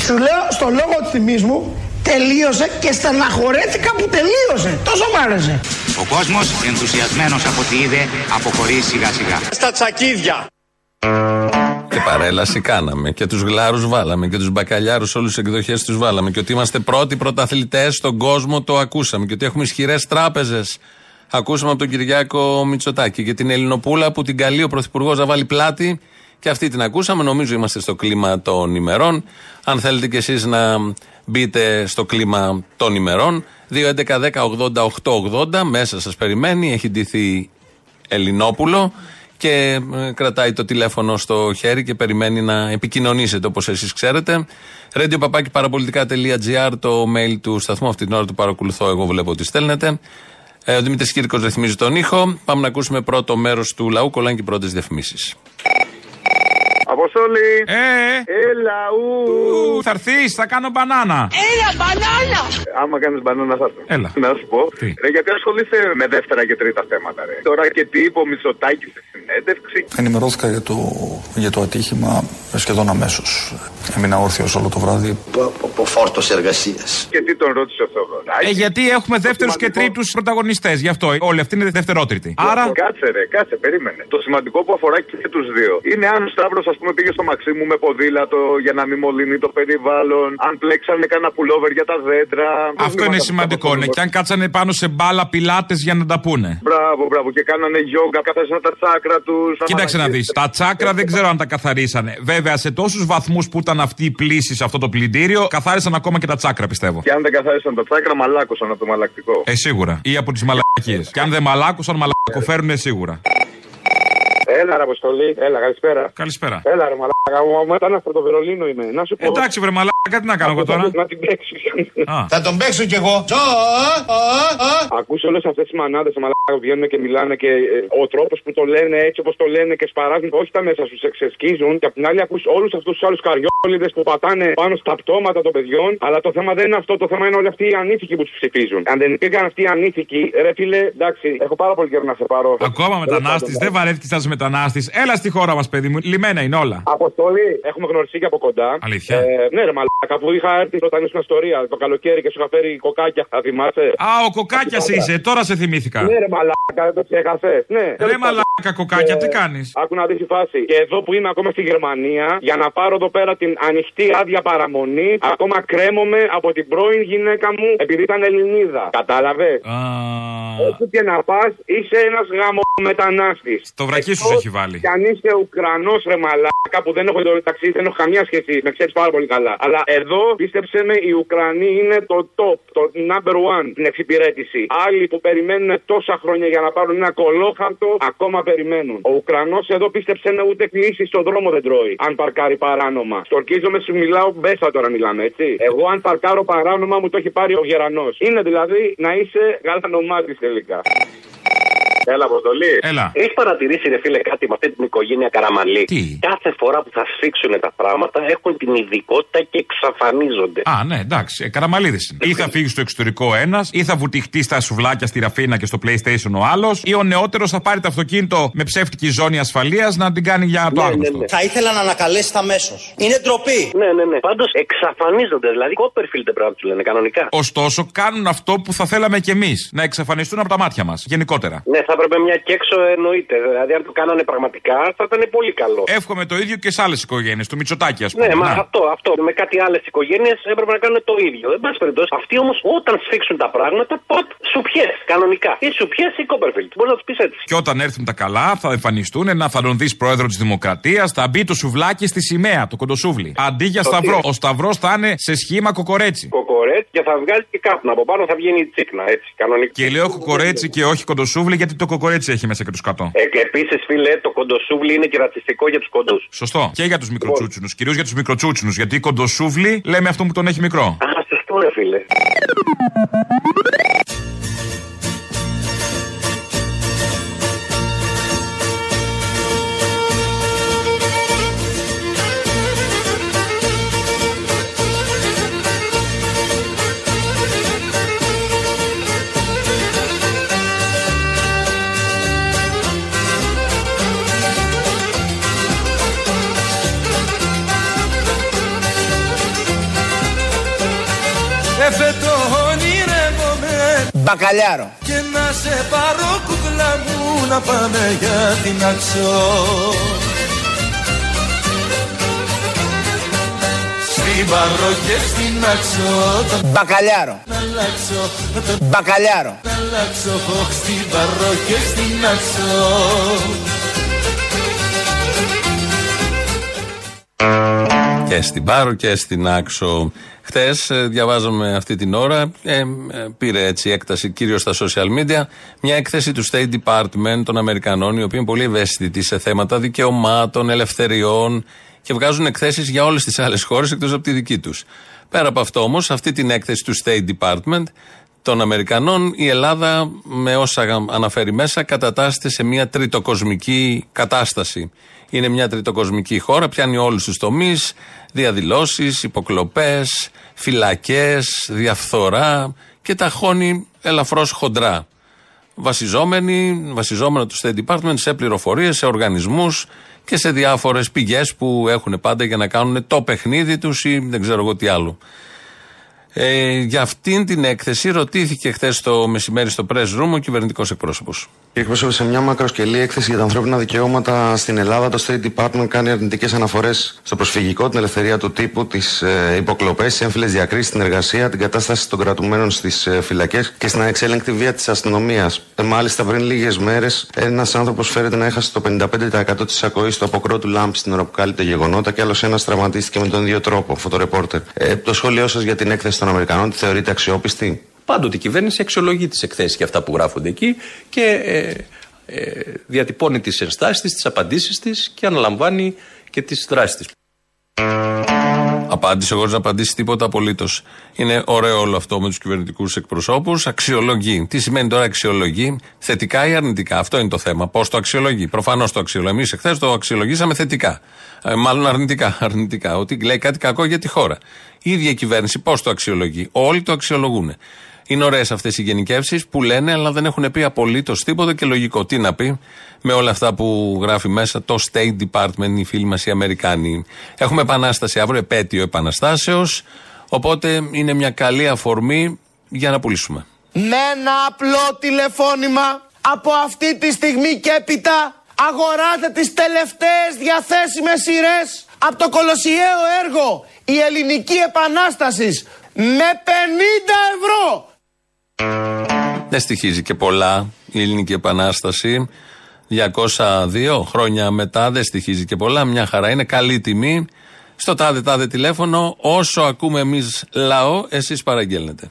Σου λέω στο λόγο τιμής μου τελείωσε και στεναχωρέθηκα που τελείωσε. Τόσο μ' άρεσε. Ο κόσμος, ενθουσιασμένος από ό,τι είδε, αποχωρεί σιγά σιγά. Στα τσακίδια. Και παρέλαση κάναμε. Και τους γλάρους βάλαμε. Και τους μπακαλιάρους όλου τις εκδοχές τους βάλαμε. Και ότι είμαστε πρώτοι πρωταθλητές στον κόσμο το ακούσαμε. Και ότι έχουμε ισχυρές τράπεζες. Ακούσαμε από τον Κυριάκο Μητσοτάκη. Και την Ελληνοπούλα που την καλεί ο Πρωθυπουργός να βάλει πλάτη. Και αυτή την ακούσαμε. Νομίζω είμαστε στο κλίμα των ημερών. Αν θέλετε κι εσείς να μπείτε στο κλίμα των ημερών. 2.11.10.80.880 μέσα σας περιμένει. Έχει ντυθεί Ελληνόπουλο και ε, κρατάει το τηλέφωνο στο χέρι και περιμένει να επικοινωνήσετε όπως εσείς ξέρετε. Radio το mail του σταθμού αυτή την ώρα του παρακολουθώ εγώ βλέπω ότι στέλνετε. Ε, ο Δημήτρης Κύρκος ρυθμίζει τον ήχο. Πάμε να ακούσουμε πρώτο μέρος του λαού, κολλάνε και οι πρώτες διαφημίσεις. Αποστόλη! Ε, Έλα, ου! ου, θα έρθεις, θα κάνω μπανάνα. Έλα, μπανάνα! Άμα κάνεις μπανάνα, θα έρθω. Έλα. Να σου πω. Τι; Ρε, γιατί ασχολείσαι με δεύτερα και τρίτα θέματα, ρε. Τώρα και τι είπε ο Μητσοτάκης στη συνέντευξη. Ενημερώθηκα για το, για το ατύχημα σχεδόν αμέσως. Έμεινα όρθιος όλο το βράδυ. Από φόρτος εργασίας. Και τι τον ρώτησε αυτό εδώ. Ε, γιατί έχουμε δεύτερους και τρίτους πρωταγωνιστές. Γι' αυτό όλοι αυτοί είναι δευτερότριτοι. Άρα. Κάτσε, ρε, κάτσε, περίμενε. Το σημαντικό που αφορά και τους δύο είναι αν ο Σταύρος, ας πούμε, πήγε στο Μαξίμου με ποδήλατο για να μην μολύνει το περιβάλλον. Αν πλέξανε κανένα πουλόβερ για τα δέντρα. Αυτό είναι σημαντικό. Ναι. Και αν κάτσανε πάνω σε μπάλα πιλάτες για να τα πούνε. Μπράβο, μπράβο. Και κάνανε γιόγκα, καθαρίσαν τα τσάκρα τους. Κοίταξε να δεις. Τα τσάκρα δεν ξέρω αν τα καθαρίσανε. Βέβαια, σε τόσους βαθμούς που ήταν αυτή η πλήση σε αυτό το πλυντήριο, καθάρισαν ακόμα και τα τσάκρα, πιστεύω. Και αν δεν καθάρισαν τα τσάκρα, μαλάκωσαν από το μαλακτικό. Ε, σίγουρα. Ή από τις μαλακίες. Και αν δεν μαλάκωσαν, μαλακοφέρουν σίγουρα. Έλα, ρε Αποστολή, έλα, καλησπέρα. Καλησπέρα. Έλα, ρε Μαλάκα, μου μετανάστα από το Βερολίνο είμαι. Να σου πω. Εντάξει, βρε μαλάκα, τι να κάνω εγώ τώρα; Να την παίξεις. Α. Θα τον παίξω κι εγώ. Ακούσε όλες αυτές τις μανάδες, Μαλάκα, βγαίνουν και μιλάνε και ε, ο τρόπος που το λένε έτσι όπως το λένε και σπαράζουν όχι τα μέσα σου, εξεσκίζουν. Και απ' την άλλη ακούς όλους αυτούς τους άλλους καριόλιδες που πατάνε πάνω στα πτώματα των παιδιών. Αλλά το θέμα δεν είναι αυτό, το θέμα είναι όλοι αυτοί οι ανήθικοι που τους ψηφίζουν. Αν δεν υπήρχαν αυτοί οι ανήθικοι, ρε φίλε, εντάξει, έχω πάρα πολύ καιρό να σε πάρω. Ακόμα μετανάστης, δεν βαρέθηκες σαν μετανάστης. Έλα στη χώρα μας, παιδί μου, λιμένα είναι όλα. Αποστολή, έχουμε γνωριστεί και από κοντά. Αλήθεια. Ε, ναι, ρε μαλάκα, που είχα έρθει όταν ήσουν ιστορία το καλοκαίρι και σου είχα φέρει κοκάκια, θα θυμάσαι; Α, ο κοκάκιας είσαι, τώρα σε θυμήθηκα. Ναι, ρε μαλάκα, δεν το ξέχασες. Ναι, Ρε μαλάκα κοκάκια, τι κάνεις; Άκου να δεις η φάση. Και εδώ που είμαι ακόμα στη Γερμανία, για να πάρω εδώ πέρα την ανοιχτή άδεια παραμονή, ακόμα κρέμομαι από την πρώην γυναίκα μου επειδή ήταν Ελληνίδα. Κατάλαβες; Όπου και να πας, είσαι ένας γάμο μετανάστη. Το βρακί σου σε έχει βάλει. Και αν είσαι Ουκρανός ρε μαλάκα που δεν έχω το μεταξύ, δεν έχω καμία σχέση, με ξέρεις πάρα πολύ καλά. Αλλά εδώ πίστεψε με, οι Ουκρανοί είναι το top, το number one στην εξυπηρέτηση. Άλλοι που περιμένουν τόσα χρόνια για να πάρουν ένα κολόχαρτο, ακόμα περιμένουν. Ο Ουκρανός εδώ πίστεψε με ούτε κλείσει στον δρόμο δεν τρώει. Αν παρκάρει παράνομα. Στορκίζομαι, σου μιλάω μπέσα τώρα μιλάμε, έτσι. Εγώ αν παρκάρω παράνομα μου το έχει πάρει ο γερανός. Είναι δηλαδή να είσαι γαλανομάτι τελικά. Έλα, Αποστολή. Έλα. Έχεις παρατηρήσει, ρε φίλε, κάτι με αυτή την οικογένεια Καραμαλή; Τι; Κάθε φορά που θα σφίξουν τα πράγματα έχουν την ειδικότητα και εξαφανίζονται. Α, ναι, εντάξει. Ε, Καραμαλίδε είναι. Ή θα φύγει στο εξωτερικό ένας, ή θα βουτυχτεί στα σουβλάκια στη Ραφίνα και στο PlayStation ο άλλος, ή ο νεότερος θα πάρει το αυτοκίνητο με ψεύτικη ζώνη ασφαλείας να την κάνει για το άγνωστο. Θα ήθελα να ανακαλέσει αμέσως. Είναι ντροπή. Ναι, ναι, ναι. Πάντως εξαφανίζονται. Δηλαδή, Κόπερφιλντ πρέπει να τους λένε κανονικά. Ωστόσο, κάνουν αυτό που θα θέλαμε κι εμείς. Να εξαφανιστούν από τα μάτια μας. Γενικότερα. Ναι, θα έπρεπε μια και έξω εννοείται. Δηλαδή, αν το κάνανε πραγματικά, θα ήταν πολύ καλό. Εύχομαι το ίδιο και σε άλλες οικογένειες. Του Μητσοτάκη, ας πούμε. Ναι, μα Να. αυτό, αυτό. Με κάτι άλλες οικογένειες έπρεπε να κάνουν το ίδιο. Εν πάση περιπτώσει, αυτοί όμως όταν σφίξουν τα πράγματα, ποτ σου πιέσει κανονικά. Ή σου πιέσει η Κόπερφιλτ. Μπορείς να τους πεις έτσι. Και όταν έρθουν τα καλά, θα εμφανιστούν ένα θα τον δεις πρόεδρο της Δημοκρατίας, θα μπει το σουβλάκι στη σημαία, το κοντοσούβλι. Αντί για Το σταυρό, τι; ο σταυρός θα είναι σε σχήμα κοκορέτσι. Κοκορέτ και θα βγάλει και κάπου από πάνω θα βγαίνει η τσίκνα έτσι κανονικά. Και λέω κοκορέτσι και όχι κοντοσούβλι, γιατί το κοκορέτσι έχει μέσα και τους κατώ. Ε, και επίσης, φίλε, το κοντοσούβλι είναι και ρατσιστικό για τους κοντού. Σωστό. Και για τους μικροτσούτσουνους. Κυρίως για τους μικροτσούτσουνους. Γιατί κοντοσούβλι λέμε αυτό που τον έχει μικρό. Α, σωστό, ρε φίλε. Μπακαλιάρο. Και να σε πάρω κουκλά μου να πάμε για την αξό Στην Παρό και στην αξό Μπακαλιάρο. Να αλλάξω. Μπακαλιάρο. Να αλλάξω φόχ στην Παρό και στην αξό Και στην Πάρο και στην Άξο. Χτε διαβάζαμε αυτή την ώρα, ε, ε, πήρε έτσι έκταση κυρίως στα social media, μια έκθεση του State Department των Αμερικανών, οι οποίοι είναι πολύ ευαίσθητοι σε θέματα δικαιωμάτων, ελευθεριών και βγάζουν εκθέσεις για όλες τις άλλες χώρες εκτός από τη δική τους. Πέρα από αυτό όμως, αυτή την έκθεση του State Department των Αμερικανών, η Ελλάδα με όσα αναφέρει μέσα κατατάσσεται σε μια τριτοκοσμική κατάσταση. Είναι μια τριτοκοσμική χώρα, πιάνει όλους τους τομείς, διαδηλώσεις, υποκλοπές, φυλακές, διαφθορά και τα χώνει ελαφρώς χοντρά. Βασιζόμενοι, βασιζόμενο τους State Department σε πληροφορίες, σε οργανισμούς και σε διάφορες πηγές που έχουν πάντα για να κάνουν το παιχνίδι τους ή δεν ξέρω εγώ τι άλλο. Ε, για αυτήν την έκθεση ρωτήθηκε χθες το μεσημέρι στο press room ο κυβερνητικός εκπρόσωπος. Εκπρόσωπε, σε μια μακροσκελή έκθεση για τα ανθρώπινα δικαιώματα στην Ελλάδα, το State Department κάνει αρνητικές αναφορές στο προσφυγικό, την ελευθερία του τύπου, τις ε, υποκλοπές, τις έμφυλες διακρίσεις, την εργασία, την κατάσταση των κρατουμένων στις ε, φυλακές και στην ανεξέλεγκτη βία της αστυνομίας. Ε, μάλιστα, πριν λίγες μέρες, ένας άνθρωπος φέρεται να έχασε το 55% της ακοής του αποκρό του λάμπη στην ώρα που κάλυπτε γεγονότα και άλλος ένας τραυματίστηκε με τον ίδιο τρόπο, φωτορεπόρτερ. Ε, το σχόλιο σας για την έκθεση των Αμερικανών, τη θεωρείτε αξιόπιστη; Πάντοτε η κυβέρνηση αξιολογεί τις εκθέσεις και αυτά που γράφονται εκεί και ε, ε, διατυπώνει τις ενστάσεις της, τις απαντήσεις της και αναλαμβάνει και τις δράσεις της. Απάντησε χωρίς να απαντήσει τίποτα απολύτως. Είναι ωραίο όλο αυτό με τους κυβερνητικούς εκπροσώπους. Αξιολογεί. Τι σημαίνει τώρα αξιολογεί, θετικά ή αρνητικά; Αυτό είναι το θέμα. Πώς το αξιολογεί; Προφανώς το αξιολογεί. Εμείς εχθές το αξιολογήσαμε θετικά. Ε, μάλλον αρνητικά, *laughs* αρνητικά. Ότι λέει κάτι κακό για τη χώρα. Η ίδια η κυβέρνηση πώς το αξιολογεί; Όλοι το αξιολογούν. Είναι ωραίες αυτές οι γενικεύσεις που λένε, αλλά δεν έχουν πει απολύτως τίποτα και λογικό. Τι να πει; Με όλα αυτά που γράφει μέσα το State Department, οι φίλοι μας οι Αμερικάνοι. Έχουμε επανάσταση αύριο, επέτειο επαναστάσεως. Οπότε είναι μια καλή αφορμή για να πουλήσουμε. Με ένα απλό τηλεφώνημα από αυτή τη στιγμή και έπειτα αγοράτε τις τελευταίες διαθέσιμες σειρές από το κολοσιαίο έργο «Η Ελληνική Επανάσταση» με 50 ευρώ. Δεν στοιχίζει και πολλά η Ελληνική Επανάσταση. 202 χρόνια μετά δεν στοιχίζει και πολλά. Μια χαρά είναι καλή τιμή. Στο τάδε τάδε τηλέφωνο, όσο ακούμε εμείς λαό, εσείς παραγγέλνετε.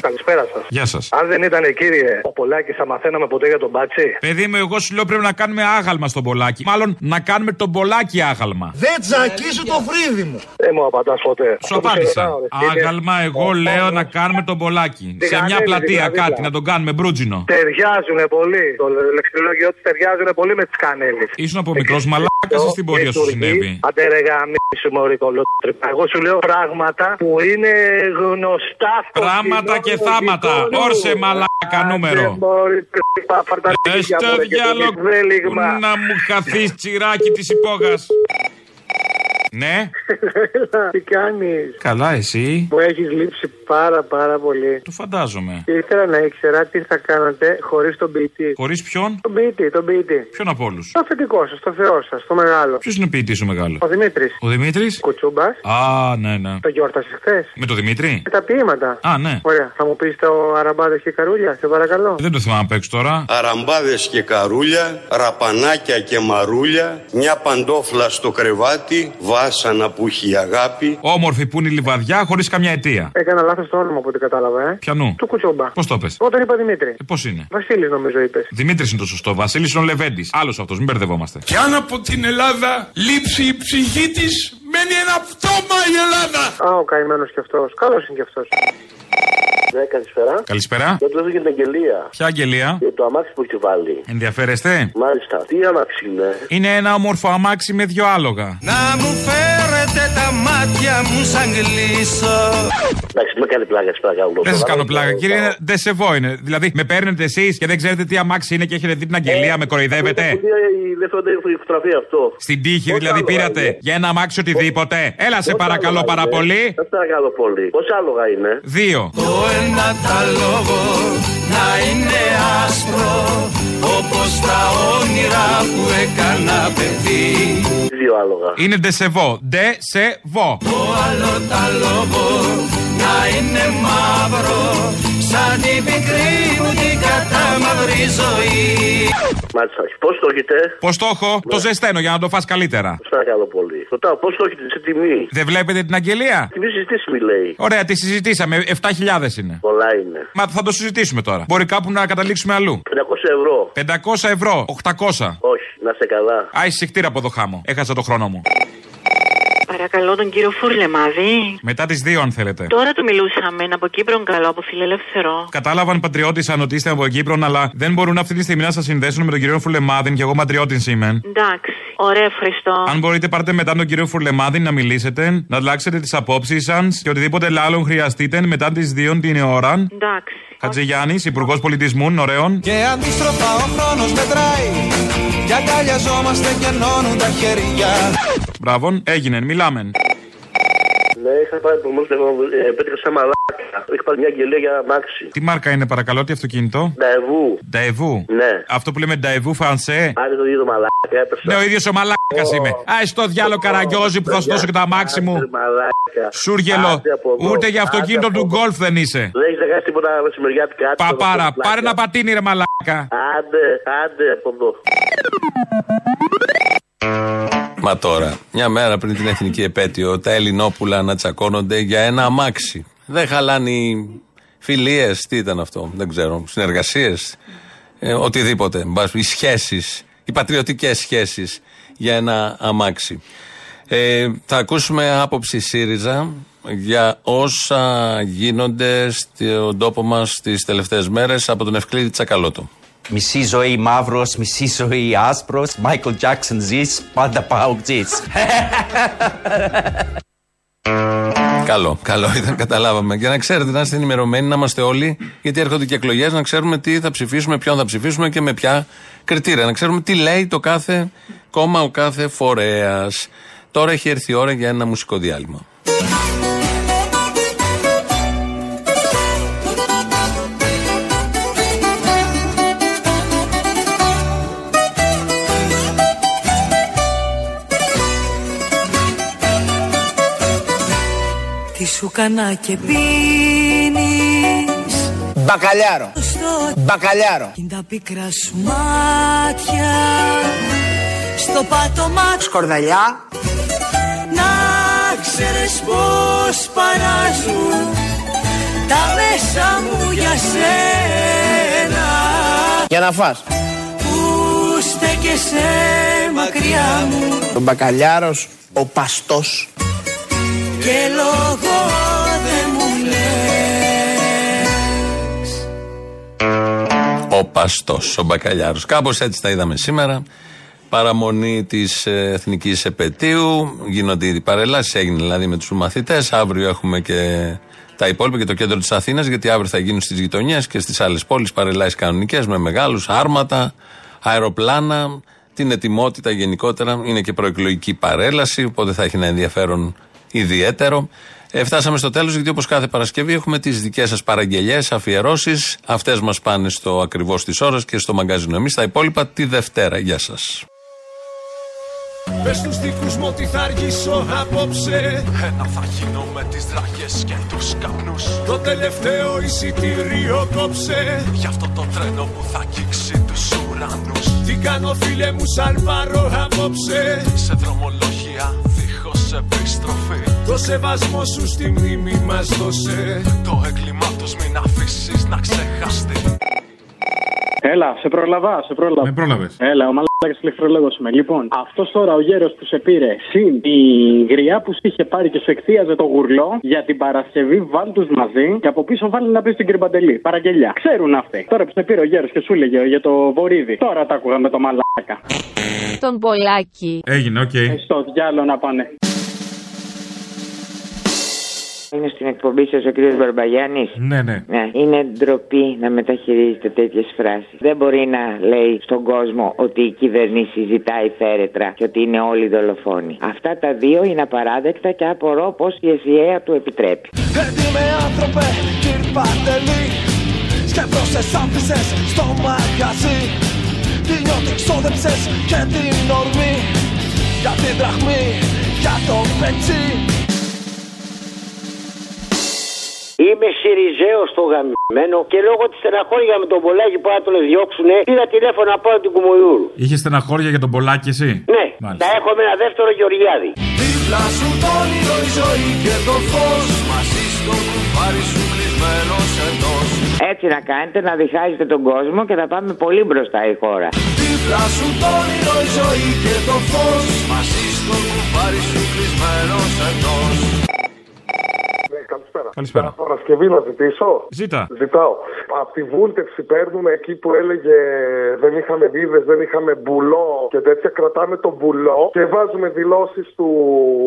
Καλησπέρα σας. Γεια σας. Αν δεν ήταν κύριε ο Πολάκης, θα μαθαίναμε ποτέ για τον Μπάτσι; Παιδί μου, εγώ σου λέω πρέπει να κάνουμε άγαλμα στον Πολάκη. Μάλλον να κάνουμε τον Πολάκη άγαλμα. Δεν τζακίσω το φρύδι μου. Δεν μου απαντάς ποτέ. Σου απάντησα. Άγαλμα, εγώ λέω να κάνουμε τον Πολάκη. Σε μια πλατεία κάτι, να τον κάνουμε μπρούτζινο. Ταιριάζουν πολύ. Το λεξιλόγιο του ταιριάζουν πολύ με τις κανέλες. Ήσουν από μικρός μαλάκας ή στην πορεία σου συνέβη; Αντερεγα μίσου μωρή κολότρυπα. Εγώ σου λέω πράγματα που είναι γνωστά στο Πράγματα κοινό και του θάματα. Γειτονιού. Όρσε μαλάκα νούμερο. Άντε, μωρή τρύπα, φαρταρίκια, Στο μωρέ, και το διάλογο βέλιγμα. να μου χαθείς τσιράκι της υπόγας. Ναι, Τι κάνεις; καλά εσύ; Μου έχεις λείψει πάρα πάρα πολύ. Το φαντάζομαι. Και ήθελα να ήξερα τι θα κάνατε χωρίς τον ποιητή. Χωρίς ποιον, Τον ποιητή, τον ποιητή. ποιον από όλους; Το αφεντικό σας, το Θεό σας, το μεγάλο. Ποιος είναι ο ποιητής ο μεγάλος; Ο Δημήτρης. Ο Δημήτρης; Κουτσούμπας. Α, ναι, ναι. Το γιόρτασες χθες. Με το Δημήτρη; Με τα ποίηματα. Α, ναι. Ωραία. Θα μου πεις το αραμπάδες και καρούλια, σε παρακαλώ. Δεν το θυμάμαι απ' έξω τώρα. Αραμπάδες και καρούλια, ραπανάκια και μαρούλια, μια παντόφλα στο κρεβάτι, βάσανα που έχει αγάπη. Όμορφη που είναι η λιβαδιά χωρίς καμιά αιτία. Έκανα λάθος το όνομα από ό,τι κατάλαβα, ε. Πιανού. Του κουτσούμπα. Πώς το πες; Όταν είπα Δημήτρη. Ε, Πώς είναι; Βασίλης νομίζω είπες. Δημήτρης είναι το σωστό. Βασίλης είναι ο Λεβέντης. Άλλος αυτός, μην μπερδευόμαστε. Κι αν από την Ελλάδα λείψει η ψυχή της, μένει ένα πτώμα η Ελλάδα. Α, ο καημένος κι αυτός. Καλός είναι κι αυτός. Ναι, καλησπέρα. Καλησπέρα. Δεν του για την αγγελία. Ποια αγγελία; Για το αμάξι που έχει βάλει. Ενδιαφέρεστε; Μάλιστα. Τι αμάξι είναι; Είναι ένα όμορφο αμάξι με δυο άλογα. Να μου φέρετε τα μάτια μου σαν κλείσω Εντάξει, με κάνει πλάκα, σα παρακαλώ. Δεν σας κάνω πλάκα, κύριε. είναι Ντεσεβό είναι. Δηλαδή, με παίρνετε εσείς και δεν ξέρετε τι αμάξι είναι και έχετε δει την αγγελία, με κοροϊδεύετε; Δεν φωτογραφία φωτογραφία αυτό. Στην τύχη Πώς δηλαδή άλογα πήρατε είναι; για ένα αμάξι οτιδήποτε; Έλα σε Πόσα παρακαλώ άλογα πάρα είναι; πολύ. Σας παρακαλώ πολύ. Πόσα άλογα είναι; Δύο. Το ένα τα λόγο να είναι άσπρο Όπως τα όνειρα που έκανα παιδί Δύο άλογα. Είναι ντεσεβό. Ντεσεβό. Το άλλο τα λόγο να είναι μαύρο Σαν την πικρή μου την κατάμαυρη ζωή Μάλιστα. Πώς το έχετε; Πώς το έχω, το ζεσταίνω για να το φας καλύτερα. Σας παρακαλώ πολύ. Ρωτάω, πώς το έχετε σε τιμή; Δεν βλέπετε την αγγελία; Τιμή συζητήσιμη λέει. Ωραία, τη συζητήσαμε. 7.000 είναι. Πολλά είναι. Μα θα το συζητήσουμε τώρα. Μπορεί κάπου να καταλήξουμε αλλού. 500 ευρώ. 500 ευρώ, 800. Όχι, να σε καλά. Άι, συχτήρα από το χάμο. Έχασα το χρόνο μου. Παρακαλώ τον κύριο Φουρλεμάδη. Μετά τις δύο, αν θέλετε. Τώρα του μιλούσαμε από Κύπρο καλό, από φιλελεύθερο. Κατάλαβαν πατριώτης αν ότι είστε από Κύπρο, αλλά δεν μπορούν αυτή τη στιγμή να σας συνδέσουν με τον κύριο Φουρλεμάδη και εγώ πατριώτης είμαι. Εντάξει. Ωραία, ευχαριστώ. Αν μπορείτε, πάρτε μετά τον κύριο Φουρλεμάδη να μιλήσετε, να αλλάξετε τις απόψεις σας και οτιδήποτε άλλο χρειαστείτε μετά τις δύο την ώρα. Εντάξει. Χατζηγιάννης, Υπουργός Πολιτισμού, ωραίων. Και αντίστροφα ο χρόνος μετράει Κι αγκαλιαζόμαστε και ενώνουν τα χέρια Μπράβο, έγινε, μιλάμε. Ναι, είχα πάρει το μόνος ε, πέτυχα σαν μαλάκα. Είχα πάρει μια αγγελία για αμάξι. Τι μάρκα είναι, παρακαλώ, τι αυτοκίνητο; Νταεβού. Νταεβού. Ναι. Αυτό που λέμε Νταεβού Φανσέ. Άντε το ίδιο μαλάκα, έπεσα. Ναι, ο ίδιος ο μαλάκας είμαι. Α, στο διάλογο καραγκιόζη που θα σου δώσω και τα αμάξι μου. Μαλάκα. Σούργελο. Άντε από εδώ. Ούτε για Άντε αυτοκίνητο από του εδώ. γκολφ δεν είσαι. Δεν έχεις κάνεις τίποτα μεσημεριάτικα. Άντε, Παπάρα, το πάρε ένα πατίνι ρε μαλάκα. Άντε, άντε από εδώ. Μα τώρα, μια μέρα πριν την εθνική επέτειο, τα Ελληνόπουλα να τσακώνονται για ένα αμάξι. Δεν χαλάνε οι φιλίες, τι ήταν αυτό, δεν ξέρω, συνεργασίες, ε, οτιδήποτε. εν πάση, Οι σχέσεις, οι πατριωτικές σχέσεις για ένα αμάξι. Ε, θα ακούσουμε άποψη ΣΥΡΙΖΑ για όσα γίνονται στον τόπο μας τις τελευταίες μέρες από τον Ευκλήδη Τσακαλώτο. Μισή ζωή μαύρος, μισή ζωή άσπρος. Μάικλ Τζάξον ζεις, πάντα πάω ζεις. Καλό, καλό ήταν, καταλάβαμε. Για να ξέρετε, να είστε ενημερωμένοι, να είμαστε όλοι, γιατί έρχονται και εκλογές, να ξέρουμε τι θα ψηφίσουμε, ποιον θα ψηφίσουμε και με ποια κριτήρια. Να ξέρουμε τι λέει το κάθε κόμμα, ο κάθε φορέας. Τώρα έχει έρθει η ώρα για ένα μουσικό διάλειμμα. Σου κανά και πίνεις Μπακαλιάρο. Μπακαλιάρο. Κι τα πίκρα σου μάτια Στο πάτωμα Σκορδαλιά. Να ξέρεις πως παράζουν Τα μέσα μου για σένα Για να φας. Που στέκεσαι μακριά μου Ο μπακαλιάρος, ο παστός. Και λόγο δεν μου λες Ο Παστός, ο Μπακαλιάρος. Κάπως έτσι τα είδαμε σήμερα. Παραμονή της Εθνικής Επαιτίου. Γίνονται ήδη παρελάσεις. Έγινε δηλαδή με τους μαθητές. Αύριο έχουμε και τα υπόλοιπα και το κέντρο της Αθήνας. Γιατί αύριο θα γίνουν στις γειτονιές και στις άλλες πόλεις παρελάσεις κανονικές με μεγάλους άρματα, αεροπλάνα. Την ετοιμότητα γενικότερα. Είναι και προεκλογική παρέλαση. Οπότε θα έχει ένα ενδιαφέρον ιδιαίτερο. Ε, φτάσαμε στο τέλος, γιατί όπως κάθε Παρασκευή έχουμε τις δικές σας παραγγελίε, αφιερώσεις. Αυτές μας πάνε στο ακριβώς τη ώρα και στο μαγκαζίνο. Εμείς τα υπόλοιπα τη Δευτέρα. Γεια σας. Πες στους δικούς μου ότι θα αργήσω απόψε Ένα θα γίνω με τις δράχες και τους καπνούς Το τελευταίο εισιτήριο κόψε Γι' αυτό το τρένο που θα αγγίξει τους ουρανούς Τι κάνω φίλε μου σαν πάρω απόψε Σε δρομολόγια δίχως επιστροφή Το σεβασμό σου στη μνήμη μας δώσε Το έγκλημά τους μην αφήσεις να ξεχαστεί Έλα, σε πρόλαβα, σε πρόλαβα. Με πρόλαβες. Έλα, ο μαλάκας ηλεκτρολόγος είμαι. Λοιπόν, αυτός τώρα ο γέρος που σε πήρε, συν η γριά που σου είχε πάρει και σου εκθίαζε το γουρλό για την Παρασκευή, βάλ τους μαζί και από πίσω βάλει να πει στην Κυρμπαντελή. Παραγγελιά. Ξέρουν αυτοί. Τώρα που σε πήρε ο γέρος και σου έλεγε για το βορίδι. Τώρα τα άκουγα με το μαλάκα. Τον Πολάκη. Έγινε, οκ. Ε, Στο διάλο να πάνε. Είναι στην εκπομπή σας ο κ. Μπαρμπαγιάννη. Ναι, ναι. Ναι, είναι ντροπή να μεταχειρίζεται τέτοιες φράσεις. Δεν μπορεί να λέει στον κόσμο ότι η κυβέρνηση ζητάει φέρετρα και ότι είναι όλοι δολοφόνοι. Αυτά τα δύο είναι απαράδεκτα και απορώ πώς η ΕΣΗΕΑ του επιτρέπει. Έντιμε άνθρωπε, κύριε Παντελή Σκεφτόσες άφησες στο μαγαζί Τι νιώτη ξόδεψες και την ορμή Για την δραχμή, για το πετσί Είμαι Σιριζέο στο γαμμένο και λόγω της στεναχώρια με τον Πολάκη που θα τον διώξουνε, πήρα τηλέφωνο από την Κουμοϊούρου. Είχε στεναχώρια για τον Πολάκη εσύ; Ναι, Μάλιστα. θα έχω με ένα δεύτερο Γεωργιάδη. Δίπλα σου το όνειρο, η ζωή και το φως Μαζί στο κουμπάρι σου κλεισμένος εντός Έτσι να κάνετε, να διχάζετε τον κόσμο και θα πάμε πολύ μπροστά η χώρα. Δίπλα σου το όνειρο, η ζωή και το φως Μαζί στο κουμπάρι σου κλεισμένος εντός Καλησπέρα. Καλησπέρα. Παρασκευή να ζητήσω. Ζήτα. Ζητάω. Από τη βούλτευση παίρνουμε εκεί που έλεγε δεν είχαμε βίδες, δεν είχαμε μπουλό και τέτοια. Κρατάμε τον μπουλό και βάζουμε δηλώσεις του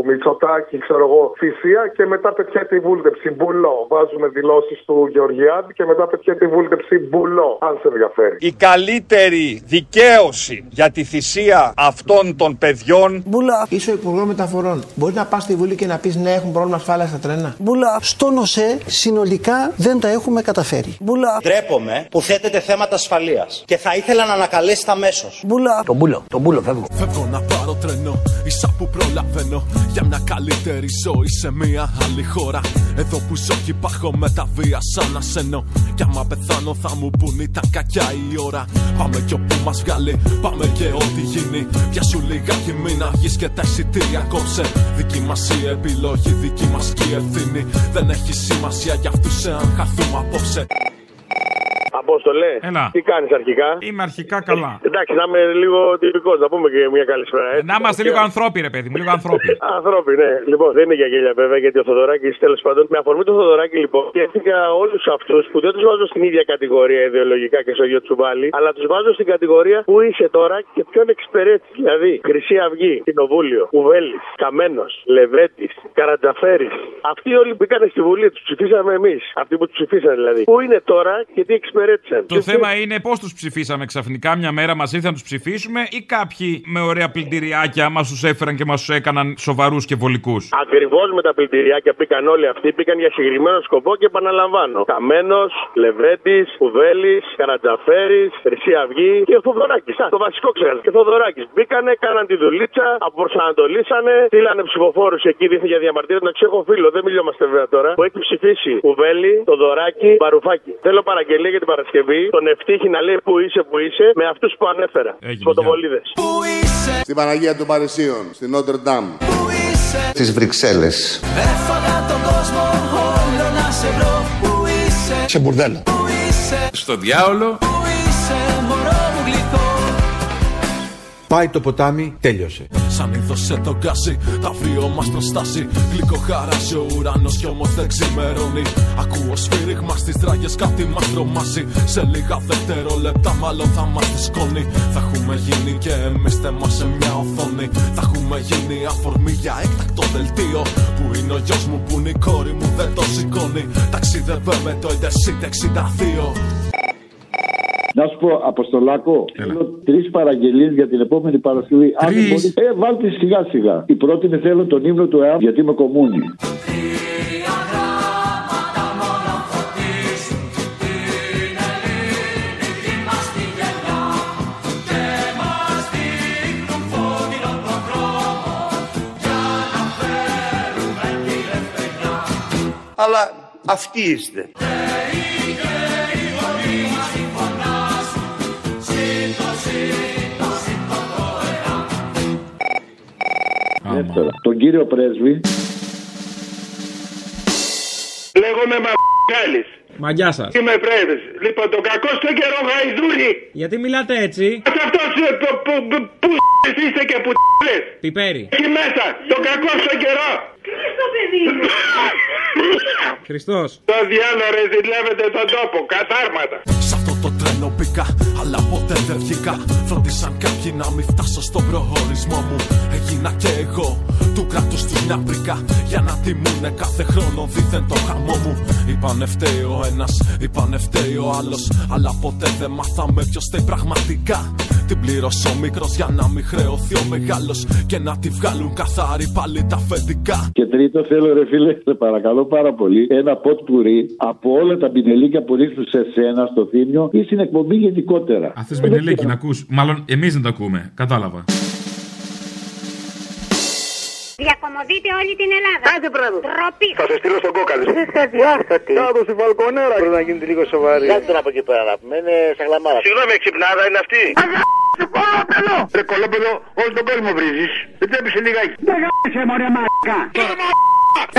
Μητσοτάκη, ξέρω εγώ, θυσία και μετά πετιέται η βούλτευση. Μπουλό. Βάζουμε δηλώσεις του Γεωργιάδη και μετά πετιέται η βούλτευση. Μπουλό. Αν σε ενδιαφέρει. η καλύτερη δικαίωση για τη θυσία αυτών των παιδιών Μπουλά. Είσαι ο Υπουργός Μεταφορών. Μπορείς να πας στη Βουλή και να πεις ναι, έχουν πρόβλημα ασφάλεια στα τρένα. Μπουλά. Στο ΝΟΣΕ συνολικά δεν τα έχουμε καταφέρει. Μπουλά. Ντρέπομαι που θέτετε θέματα ασφαλείας και θα ήθελα να ανακαλέσετε αμέσως. Μπουλά. Τον μπούλο, τον μπούλο φεύγω. Φεύγω να πάρω τρένο, ίσα που προλαβαίνω Για μια καλύτερη ζωή σε μια άλλη χώρα Εδώ που ζω και υπάρχω με τα βία σαν ασένω Κι άμα πεθάνω θα μου πουν ήταν κακιά η ώρα Πάμε κι όπου μας βγάλει, πάμε και ό,τι γίνει Πιάσου λιγάκι μην αργείς και τα εισιτήρια κόψε Δική μας η επιλογή, δική μας και η ευθύνη Δεν έχει σημασία για αυτούς εάν χαθούμε απόψε. Από Απόστολε. Έλα. Τι κάνεις αρχικά; Είμαι αρχικά καλά. Εντάξει, να είμαι λίγο τυπικός, να πούμε και μια καλησπέρα. έτσι. Να είμαστε λίγο ανθρώποι, ρε παιδί μου, λίγο ανθρώποι. *laughs* Ανθρώποι, ναι. Λοιπόν, δεν είναι για γέλια βέβαια, γιατί ο Θοδωράκης τέλος πάντων. Με αφορμή του Θοδωράκη, λοιπόν, σκέφτηκα όλους αυτούς που δεν τους βάζω στην ίδια κατηγορία ιδεολογικά και στο γιο τσουβάλι, αλλά τους βάζω στην κατηγορία που είσαι τώρα και ποιον εξυπηρέτεις. Δηλαδή, Χρυσή Αυγή, Κοινοβούλιο, Κουβέλης, Καμένος, Λεβέτη, Καρατζαφέρης. Αυτοί όλοι που μπήκαν στη Βουλή, τους ψηφίσαμε εμείς. Αυτοί που τους ψηφίσαν δηλαδή. Πού είναι τώρα και τι εξυπηρέτησαν. Το θέμα είναι πώς τους ψηφίσαμε ξαφνικά. Μια μέρα μας ήρθαν να τους ψηφίσουμε ή κάποιοι με ωραία πλυντηριάκια μας τους έφεραν και μας τους έκαναν σοβαρούς και βολικούς; Ακριβώς με τα πλυντηριάκια πήγαν όλοι αυτοί, πήγαν για συγκεκριμένο σκοπό και επαναλαμβάνω. Καμένος, Λεβέτης, Κουβέλη, Καρατζαφέρης, Χρυσή Αυγή και Θοδωράκης. Το βασικό ξέχασα. Και Θοδωράκης. Μπήκανε, κάναν τη δουλίτσα, αποπροσανατολίσανε, στείλανε ψηφοφόρους εκεί δίθεν για διαμαρτυρία. Να ξέρω φίλο, δεν μιλιόμαστε βέβαια τώρα, που έχει ψηφίσει Κουβέλη, Θοδωράκη, Μπαρουφάκη. Θέλω παραγγελία για την Παρασκευή, τον ευτύχη να λέει που είσαι, που είσαι, με αυτούς που ανέφερα. Φωτοβολίδες. Στην Παναγία των Παρισίων, στην Νότερ Ντάμ. Στις Βρυξέλλες. Έφαγα τον κόσμο όλο να σε βρω Πού είσαι, Σε μπουρδέλα. πού είσαι; Στο διάολο. Πού είσαι μωρό μου γλυκό; Πάει το ποτάμι, τέλειωσε. Σαν είδωσε το γκάζι, τα βίο μας προστάζει Γλυκό χαράζει ο ουρανός κι όμως δεν ξημερώνει. Ακούω σφύριγμα στις δράγες κάτι μας τρομάζει. Σε λίγα δευτερόλεπτα μάλλον θα μας φουσκώνει Θα έχουμε γίνει και εμείς θέμα σε μια οθόνη. Θα έχουμε γίνει αφορμή για έκτακτο δελτίο. Που είναι ο γιος μου που είναι η κόρη μου δεν το σηκώνει. Ταξίδευε με το Intercity 62 Να σου πω, Αποστολάκο, θέλω τρεις παραγγελίες για την επόμενη Παρασκευή. Αν δεν μπορεί, ε, βάλτε σιγά σιγά. Η πρώτη είναι θέλω τον ύμνο του ΕΑΜ γιατί είμαι κομμούνι. Αλλά αυτοί είστε. Δεύτερα, τον κύριο πρέσβη. Λέγομαι Μαγκάλης. Μαγιά σας. Είμαι πρέσβης. Λοιπόν, τον κακό στο καιρό γαϊδούρι. Γιατί μιλάτε έτσι; Αυτός ε, που, που, που, που είστε και που λες. Πιπέρι. Εκεί μέσα, τον κακό στο καιρό. Τι στο παιδί μου; Χριστός. Το διάλογο ρε ζηλεύετε τον τόπο, κατάρματα. Σ' αυτό το τρένο μπήκα, αλλά ποτέ δεν βγήκα. Φρόντισαν κάποιοι να μην φτάσω στον προορισμό μου. Έγινα και εγώ του κράτους του μια πρίκα. Για να τιμούνε κάθε χρόνο δίθεν το χαμό μου. Είπανε φταίει ο ένας, είπανε φταίει ο άλλος. Αλλά ποτέ δεν μάθαμε ποιος φταίει πραγματικά. Την πλήρωσε ο μικρός για να μην χρεωθεί ο μεγάλος. Και να τη βγάλουν καθαρή πάλι τα αφεντικά. Και τρίτο, θέλω ρε φίλε, σε παρακαλώ πάρα πολύ, ένα ποτ πουρί από όλα τα πινελίκια που ρίχνουν σε σένα στο θύμιο ή στην εκπομπή γενικότερα. Α, θες μπινελίκι να ακούς. Μάλλον εμείς δεν το ακούμε. Κατάλαβα. Διακομωδείτε όλη την Ελλάδα. Άντε μπράβο. Τροπή. Θα σε στείλω στον κόκαλη. Είστε διάστατοι. Κάτω στη βαλκονέρα πρέπει να γίνεται λίγο σοβαρή. Κάτσε τώρα από εκεί πέρα να πούμε, είναι σαν γλαμάρα. Συγγνώμη, εξυπνάδα είναι αυτή. Κολόπεδο! Ρε κολόπεδο, όλο τον κόσμο βρίζεις. Δεν τρέπεις λιγάκι. Δεν γάμισε μωρέ μαλάκα.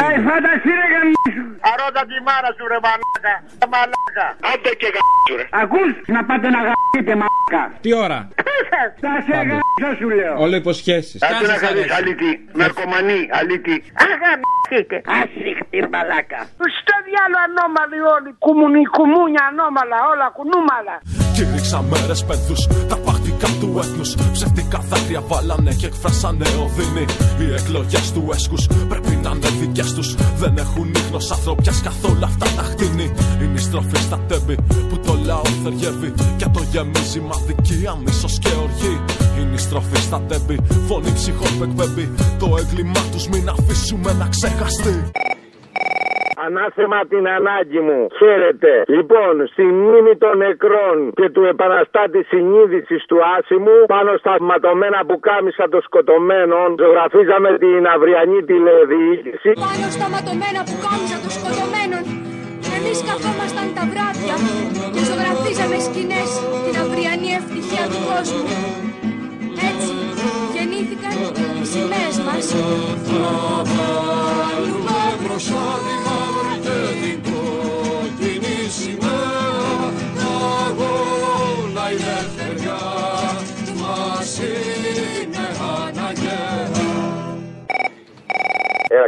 Ε, φανταστεί ρε γαμίσου. Αρώτα τη μάρα σου ρε μαλάκα. Ρε μαλάκα. Άντε και γαμίσου ρε. Ακούς να πάτε να γαμίσετε μαλάκα. Τι ώρα; Θα σε γαμίσω σου λέω. Όλο υποσχέσεις. Άντε να κάνεις αλήτη. Ναρκωμανή, αλήτη. Αγαμίσετε. Ασύχτη μαλάκα. Στο διάλο ανώμαλοι όλοι. Κουμουνι, κουμούνια ανώμαλα. Όλα κουνούμαλα. Κήρυξα μέρες πένθου, τα παχτικά του έθνους. Ψευτικά δάκρυα βάλανε και εκφράσανε οδύνη. Οι εκλογές του έσκους πρέπει να είναι δικέ τους. Δεν έχουν ίχνος ανθρωπιάς καθόλου αυτά τα χτίνη. Είναι η στροφή στα τέμπη που το λαό θεριεύει. Και το γεμίζει μα δικία, μίσο και οργή. Είναι η στροφή στα τέμπη, φωνή ψυχών που εκπέμπει. Το έγκλημά τους μην αφήσουμε να ξεχαστεί. Ανάθεμα την ανάγκη μου. Χαίρετε. Λοιπόν, στη μνήμη των νεκρών και του επαναστάτη συνείδησης του άσημου, πάνω στα ματωμένα πουκάμισα των σκοτωμένων, ζωγραφίζαμε την αυριανή τηλεδιοίκηση. Πάνω στα ματωμένα που κάμισα των σκοτωμένων Εμείς καθόμασταν τα βράδια και ζωγραφίζαμε σκηνές την αυριανή ευτυχία του κόσμου Έτσι γεννήθηκαν οι σημαίες μας μπροστά τη μαύρη και την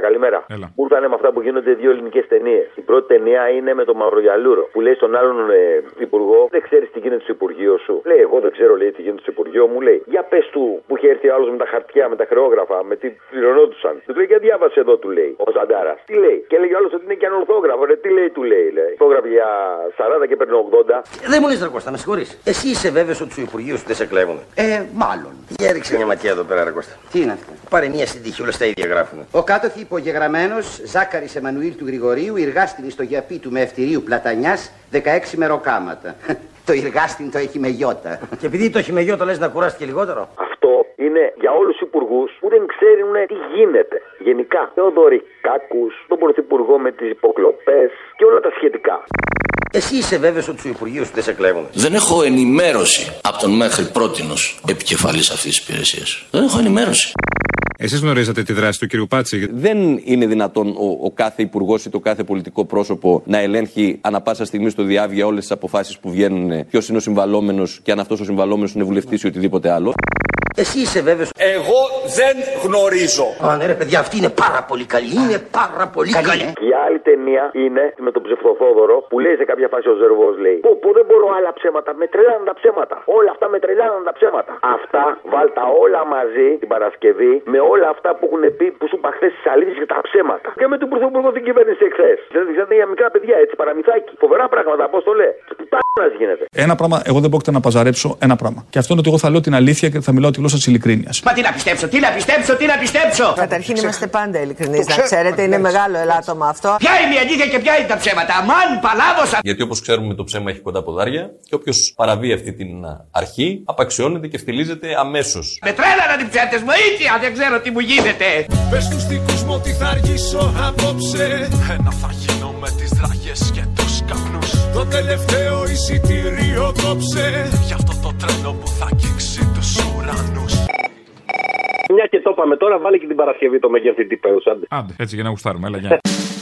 Καλημέρα. Έλα. Μου ήρθανε με αυτά που γίνονται δύο ελληνικές ταινίες. Η πρώτη ταινία είναι με τον Μαυρογιαλούρο που λέει στον άλλον ε, υπουργό: Δεν ξέρεις τι γίνεται στο Υπουργείο σου. Λέει: Εγώ δεν ξέρω, λέει, τι γίνεται στο Υπουργείο μου. Λέει: Για πες του που είχε έρθει άλλος με τα χαρτιά, με τα χρεόγραφα, με τι πληρωνόντουσαν. Του λέει: Για διάβασε εδώ, του λέει ο Ζαντάρα. Τι λέει; Και λέει άλλος ότι είναι και ανορθόγραφο. Ρε, τι λέει, του λέει. λέει. Υπόγραφε για 40 και παίρνει 80. Δεν μου λες ρε Κώστα, με συγχωρείς. Εσύ είσαι βέβαιος ότι του Υπουργείους σου δεν σε κλέβουν. Ε, μάλλον. Για ρίξε μια ματιά εδώ πέρα ρε Κώστα. Τι είναι αυτό; Πάρε μια συντύχη, όλα στα ίδια γράφουν. Ο κάτοχη υπογεγραμμένος Ζάκαρης Εμμανουήλ του Γρηγορίου, εργάστην στο γιαπί του με ευτηρίου Πλατανιάς 16 μεροκάματα. *laughs* το εργάστην το έχει με γιώτα. Και επειδή το έχει με γιο, το λες να κουράστηκε λιγότερο; Αυτό είναι για όλους τους υπουργούς που δεν ξέρουν τι γίνεται. Γενικά, Θεοδωρικάκου, τον Πρωθυπουργό με τις υποκλοπές και όλα τα σχετικά. Εσύ είσαι βέβαιος ότι του Υπουργείους σου δεν σε κλέβουν; Δεν έχω ενημέρωση από τον μέχρι πρότινος επικεφαλής αυτής της υπηρεσίας. Δεν έχω ενημέρωση. Εσείς γνωρίζατε τη δράση του κ. Πάτση; Δεν είναι δυνατόν ο, ο κάθε υπουργός ή το κάθε πολιτικό πρόσωπο να ελέγχει ανα πάσα στιγμή στο διάβια όλες τις αποφάσεις που βγαίνουν, ποιος είναι ο συμβαλόμενος και αν αυτός ο συμβαλόμενος είναι βουλευτής ή οτιδήποτε άλλο. Εσύ είσαι βέβαιος. Εγώ δεν γνωρίζω. Α, ναι, ρε παιδιά, αυτή είναι πάρα πολύ καλή. Είναι πάρα πολύ καλή. Και η άλλη ταινία είναι με τον ψευτοθόδωρο που λέει σε κάποια φάση ο Ζερβός λέει: Πω, πω δεν μπορώ άλλα ψέματα. Με τρελάνουν τα ψέματα. Όλα αυτά με τρελάνουν τα ψέματα. Αυτά βάλτα όλα μαζί την Παρασκευή με όλα αυτά που έχουν πει που σου είπα χθες τι αλήθειες και τα ψέματα. Και με τον Πρωθυπουργό την κυβέρνηση εχθές. Δηλαδή, δηλαδή για μικρά παιδιά έτσι παραμυθάκι. Φοβερά πράγματα, πώς το λέει. Πουτάνα γίνεται; Ένα πράγμα, εγώ δεν πρόκειται να παζαρέψω ένα πράγμα. Και αυτό είναι ότι εγώ θα λέω την αλήθεια και θα μιλάω τη γλώσσα της ειλικρίνειας. Μα τι να πιστέψω, τι να πιστέψω, τι να πιστέψω. Καταρχήν είμαστε πάντα ειλικρινείς, να ξέρετε, είναι μεγάλο ελάττωμα αυτό. Ποια είναι η αλήθεια και ποια είναι τα ψέματα; Αμάν, παλάβωσα. Γιατί όπως ξέρουμε το ψέμα έχει κοντά ποδάρια και όποιος παραβεί αυτή την α, αρχή απαξιώνεται και φτυλίζεται αμέσως. Με τρέλανα την ψέτε μου, ήτια, δεν ξέρω τι μου γίνεται. Πες στους δικούς μου ότι θα αργήσω απόψε Ένα θα γίνω με τις δραγές και τους καπνούς Το τελευταίο εισιτήριο κόψε Γι' αυτό το τρένο που θα αγγίξει τους ουρανούς Μια και το είπαμε τώρα, βάλει και την Παρασκευή το μεγεθυντή πέους, άντε. Άντε, έτσι για να γουστάρουμε. Έλα, γεια. *laughs*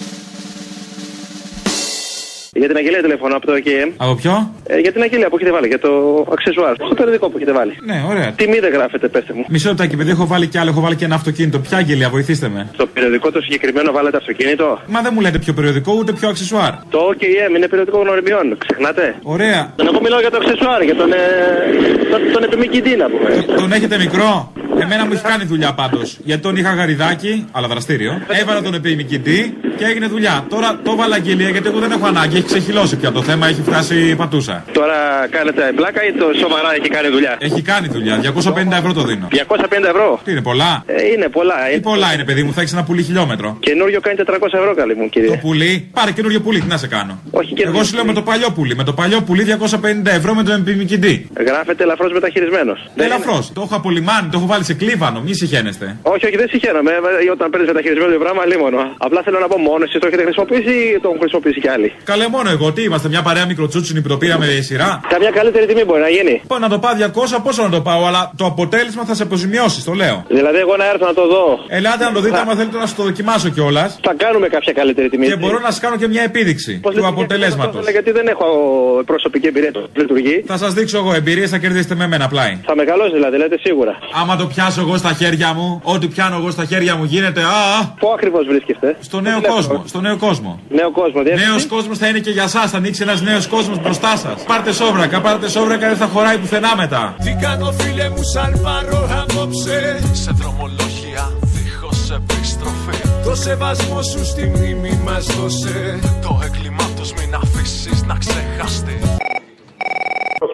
Για την αγγελία τηλεφωνώ από το AKM. Από ποιο; Ε, για την αγγελία που έχετε βάλει, για το αξεσουάρ. Στο περιοδικό που έχετε βάλει. Ναι, ωραία. Τιμή δεν γράφετε, πέστε μου. Μισό λεπτάκι, παιδί, έχω βάλει κι άλλο, έχω βάλει και ένα αυτοκίνητο. Ποια αγγελία, βοηθήστε με. Στο περιοδικό το συγκεκριμένο βάλετε αυτοκίνητο; Μα δεν μου λέτε πιο περιοδικό ούτε πιο αξεσουάρ. Το OKM είναι περιοδικό γνωριμιών, ξεχνάτε. Ωραία. Τον εγώ μιλάω για το αξεσουάρ, για τον, ε, τον, τον επιμηκητή να πούμε. Τον έχετε μικρό; Εμένα μου έχει κάνει δουλειά πάντως. Γιατί τον είχα γαριδάκι, αλλά δραστήριο. Έβαλα τον επιμηκητή και έγινε δουλειά. Τώρα το έβαλα αγγελία γιατί εγώ δεν έχω ανάγκη. Έχει ξεχυλώσει πια το θέμα, έχει φτάσει πατούσα. Τώρα κάνετε πλάκα ή το σοβαρά έχει κάνει δουλειά; Έχει κάνει δουλειά. 250 ευρώ το δίνω. 250 ευρώ; Τι είναι πολλά; Ε, είναι πολλά. Τι πολλά είναι, παιδί μου, θα έχεις ένα πουλί χιλιόμετρο. Καινούριο κάνει 400 ευρώ, καλή μου κύριε. Το πουλί, πάρε καινούριο πουλί, τι να σε κάνω. Όχι Εγώ σου λέω με το παλιό πουλί. Με το παλιό πουλί 250 ευρώ με τον επιμηκητή. Γράφεται ελαφρώς μεταχειρισμένος. Ελαφρώς. Το έχω απολυμάνει, το έχω βάλει σε κλίβανο, μη συχαίνεστε. Όχι, όχι, δεν συγχαίρομαι. Ε, Όταν παίρνεις μεταχειρισμένο το πράγμα, λίμωνο. Απλά θέλω να πω μόνος εσύ το έχετε χρησιμοποιήσει ή το έχουν χρησιμοποιήσει κι άλλοι; Καλέ μόνο εγώ, τι είμαστε, μια παρέα μικροτσούτσινη που το πήραμε σειρά; Καμιά καλύτερη τιμή μπορεί να γίνει. Πω να το πάω 200, πόσο να το πάω, αλλά το αποτέλεσμα θα σε αποζημιώσει, το λέω. Δηλαδή, εγώ να έρθω να το δω. Ελάτε να το δείτε, άμα θέλετε να σου το δοκιμάσω κιόλας. Θα κάνουμε κάποια καλύτερη τιμή. Και μπορώ να σας κάνω και μια επίδειξη του αποτελέσματος. Γιατί δεν έχω προσωπική εμπειρία το λειτουργεί. Θα σας δείξω εγώ εμπειρίες, θα κερδίσετε με μένα πλάι. Θα μεγαλώσει δηλαδή, λέτε σίγουρα. Άμα το πιάσω εγώ στα χέρια μου, ό,τι πιάνω εγώ στα χέρια μου γίνεται. Α, Πού ακριβώς βρίσκεστε, στο νέο κόσμο. Στο νέο κόσμο. Νέο κόσμο, Νέος κόσμος θα είναι και για εσά, θα ανοίξει ένας νέος κόσμος μπροστά σας. Πάρτε σόβρακα, πάρτε σόβρακα, δεν θα χωράει πουθενά μετά. Τι κάνω φίλε μου σαν πάρω απόψε Σε δρομολόγια δίχως επιστροφή Το σεβασμό σου στη μνήμη μας δώσε Το έγκλημά τους μην αφήσεις να ξεχαστεί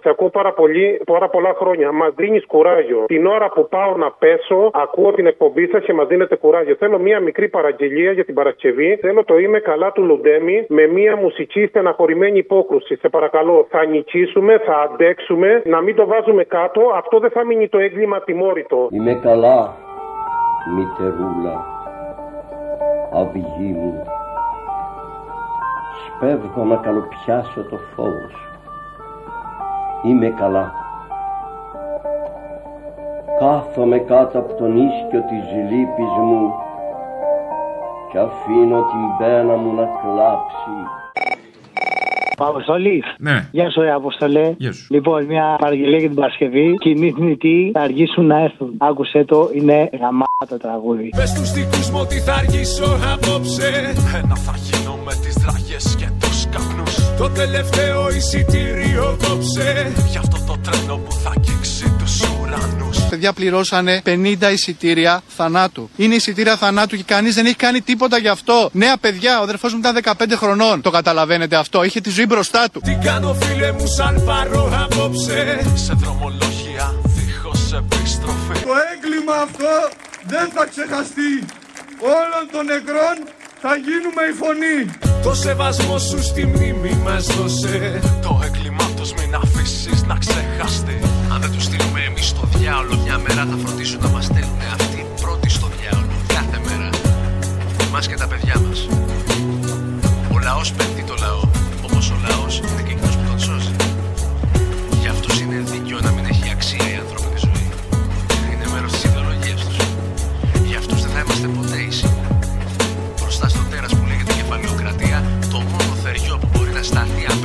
Σε ακούω πάρα, πολύ, πάρα πολλά χρόνια. Μας δίνεις κουράγιο. Την ώρα που πάω να πέσω, ακούω την εκπομπή σας και μας δίνετε κουράγιο. Θέλω μία μικρή παραγγελία για την Παρασκευή. Θέλω το είμαι καλά του Λουντέμι με μία μουσική στεναχωρημένη υπόκρουση. Σε παρακαλώ, θα νικήσουμε, θα αντέξουμε, να μην το βάζουμε κάτω. Αυτό δεν θα μείνει το έγκλημα τιμόρυτο. Είμαι καλά, μητερούλα, αυγή μου. Σπέβγω να καλοπιάσω το φόβο σου. Είμαι καλά. Κάθομαι κάτω από τον ίσκιο της λύπης μου και αφήνω την πένα μου να κλάψει. Αποστολής. Ναι. Γεια σου, ρε Αποστολέ. Γεια σου. Λοιπόν, μια παραγγελία για την Παρασκευή. Κοινοί θνητοί θα αργήσουν να έρθουν. Άκουσε το, είναι γαμά το τραγούδι. Πες στους δικούς μου ότι θα αργήσω απόψε Ένα θα γίνω με τις δραγές και τους καπνούς Το τελευταίο εισιτήριο κόψε Γι' αυτό το τρένο που θα αγγίξει τους ουρανούς Παιδιά πληρώσανε 50 εισιτήρια θανάτου. Είναι εισιτήρια θανάτου και κανείς δεν έχει κάνει τίποτα γι' αυτό. Νέα παιδιά, ο αδερφός μου ήταν 15 χρονών. Το καταλαβαίνετε αυτό. Είχε τη ζωή μπροστά του. Τι κάνω φίλε μου σαν πάρω απόψε Σε δρομολόγια δίχως επιστροφή Το έγκλημα αυτό δεν θα ξεχαστεί. Όλων των νεκρών θα γίνουμε η φωνή. Το σεβασμό σου στη μνήμη μας δώσε Το έγκλημά τους μην αφήσεις να ξεχαστεί Αν δεν τους στείλουμε εμείς στο διάολο, μια μέρα θα φροντίσουν να μας στέλνουν αυτοί πρώτοι στο διάολο. Κάθε μέρα. Εμά και τα παιδιά μας. Ο λαός πέφτει το λαό. Όπω ο λαός είναι και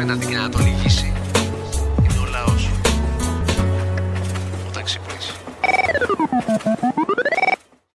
απέναντι και να τον νικήσει είναι ο λαός. Όταν ξυπνήσει.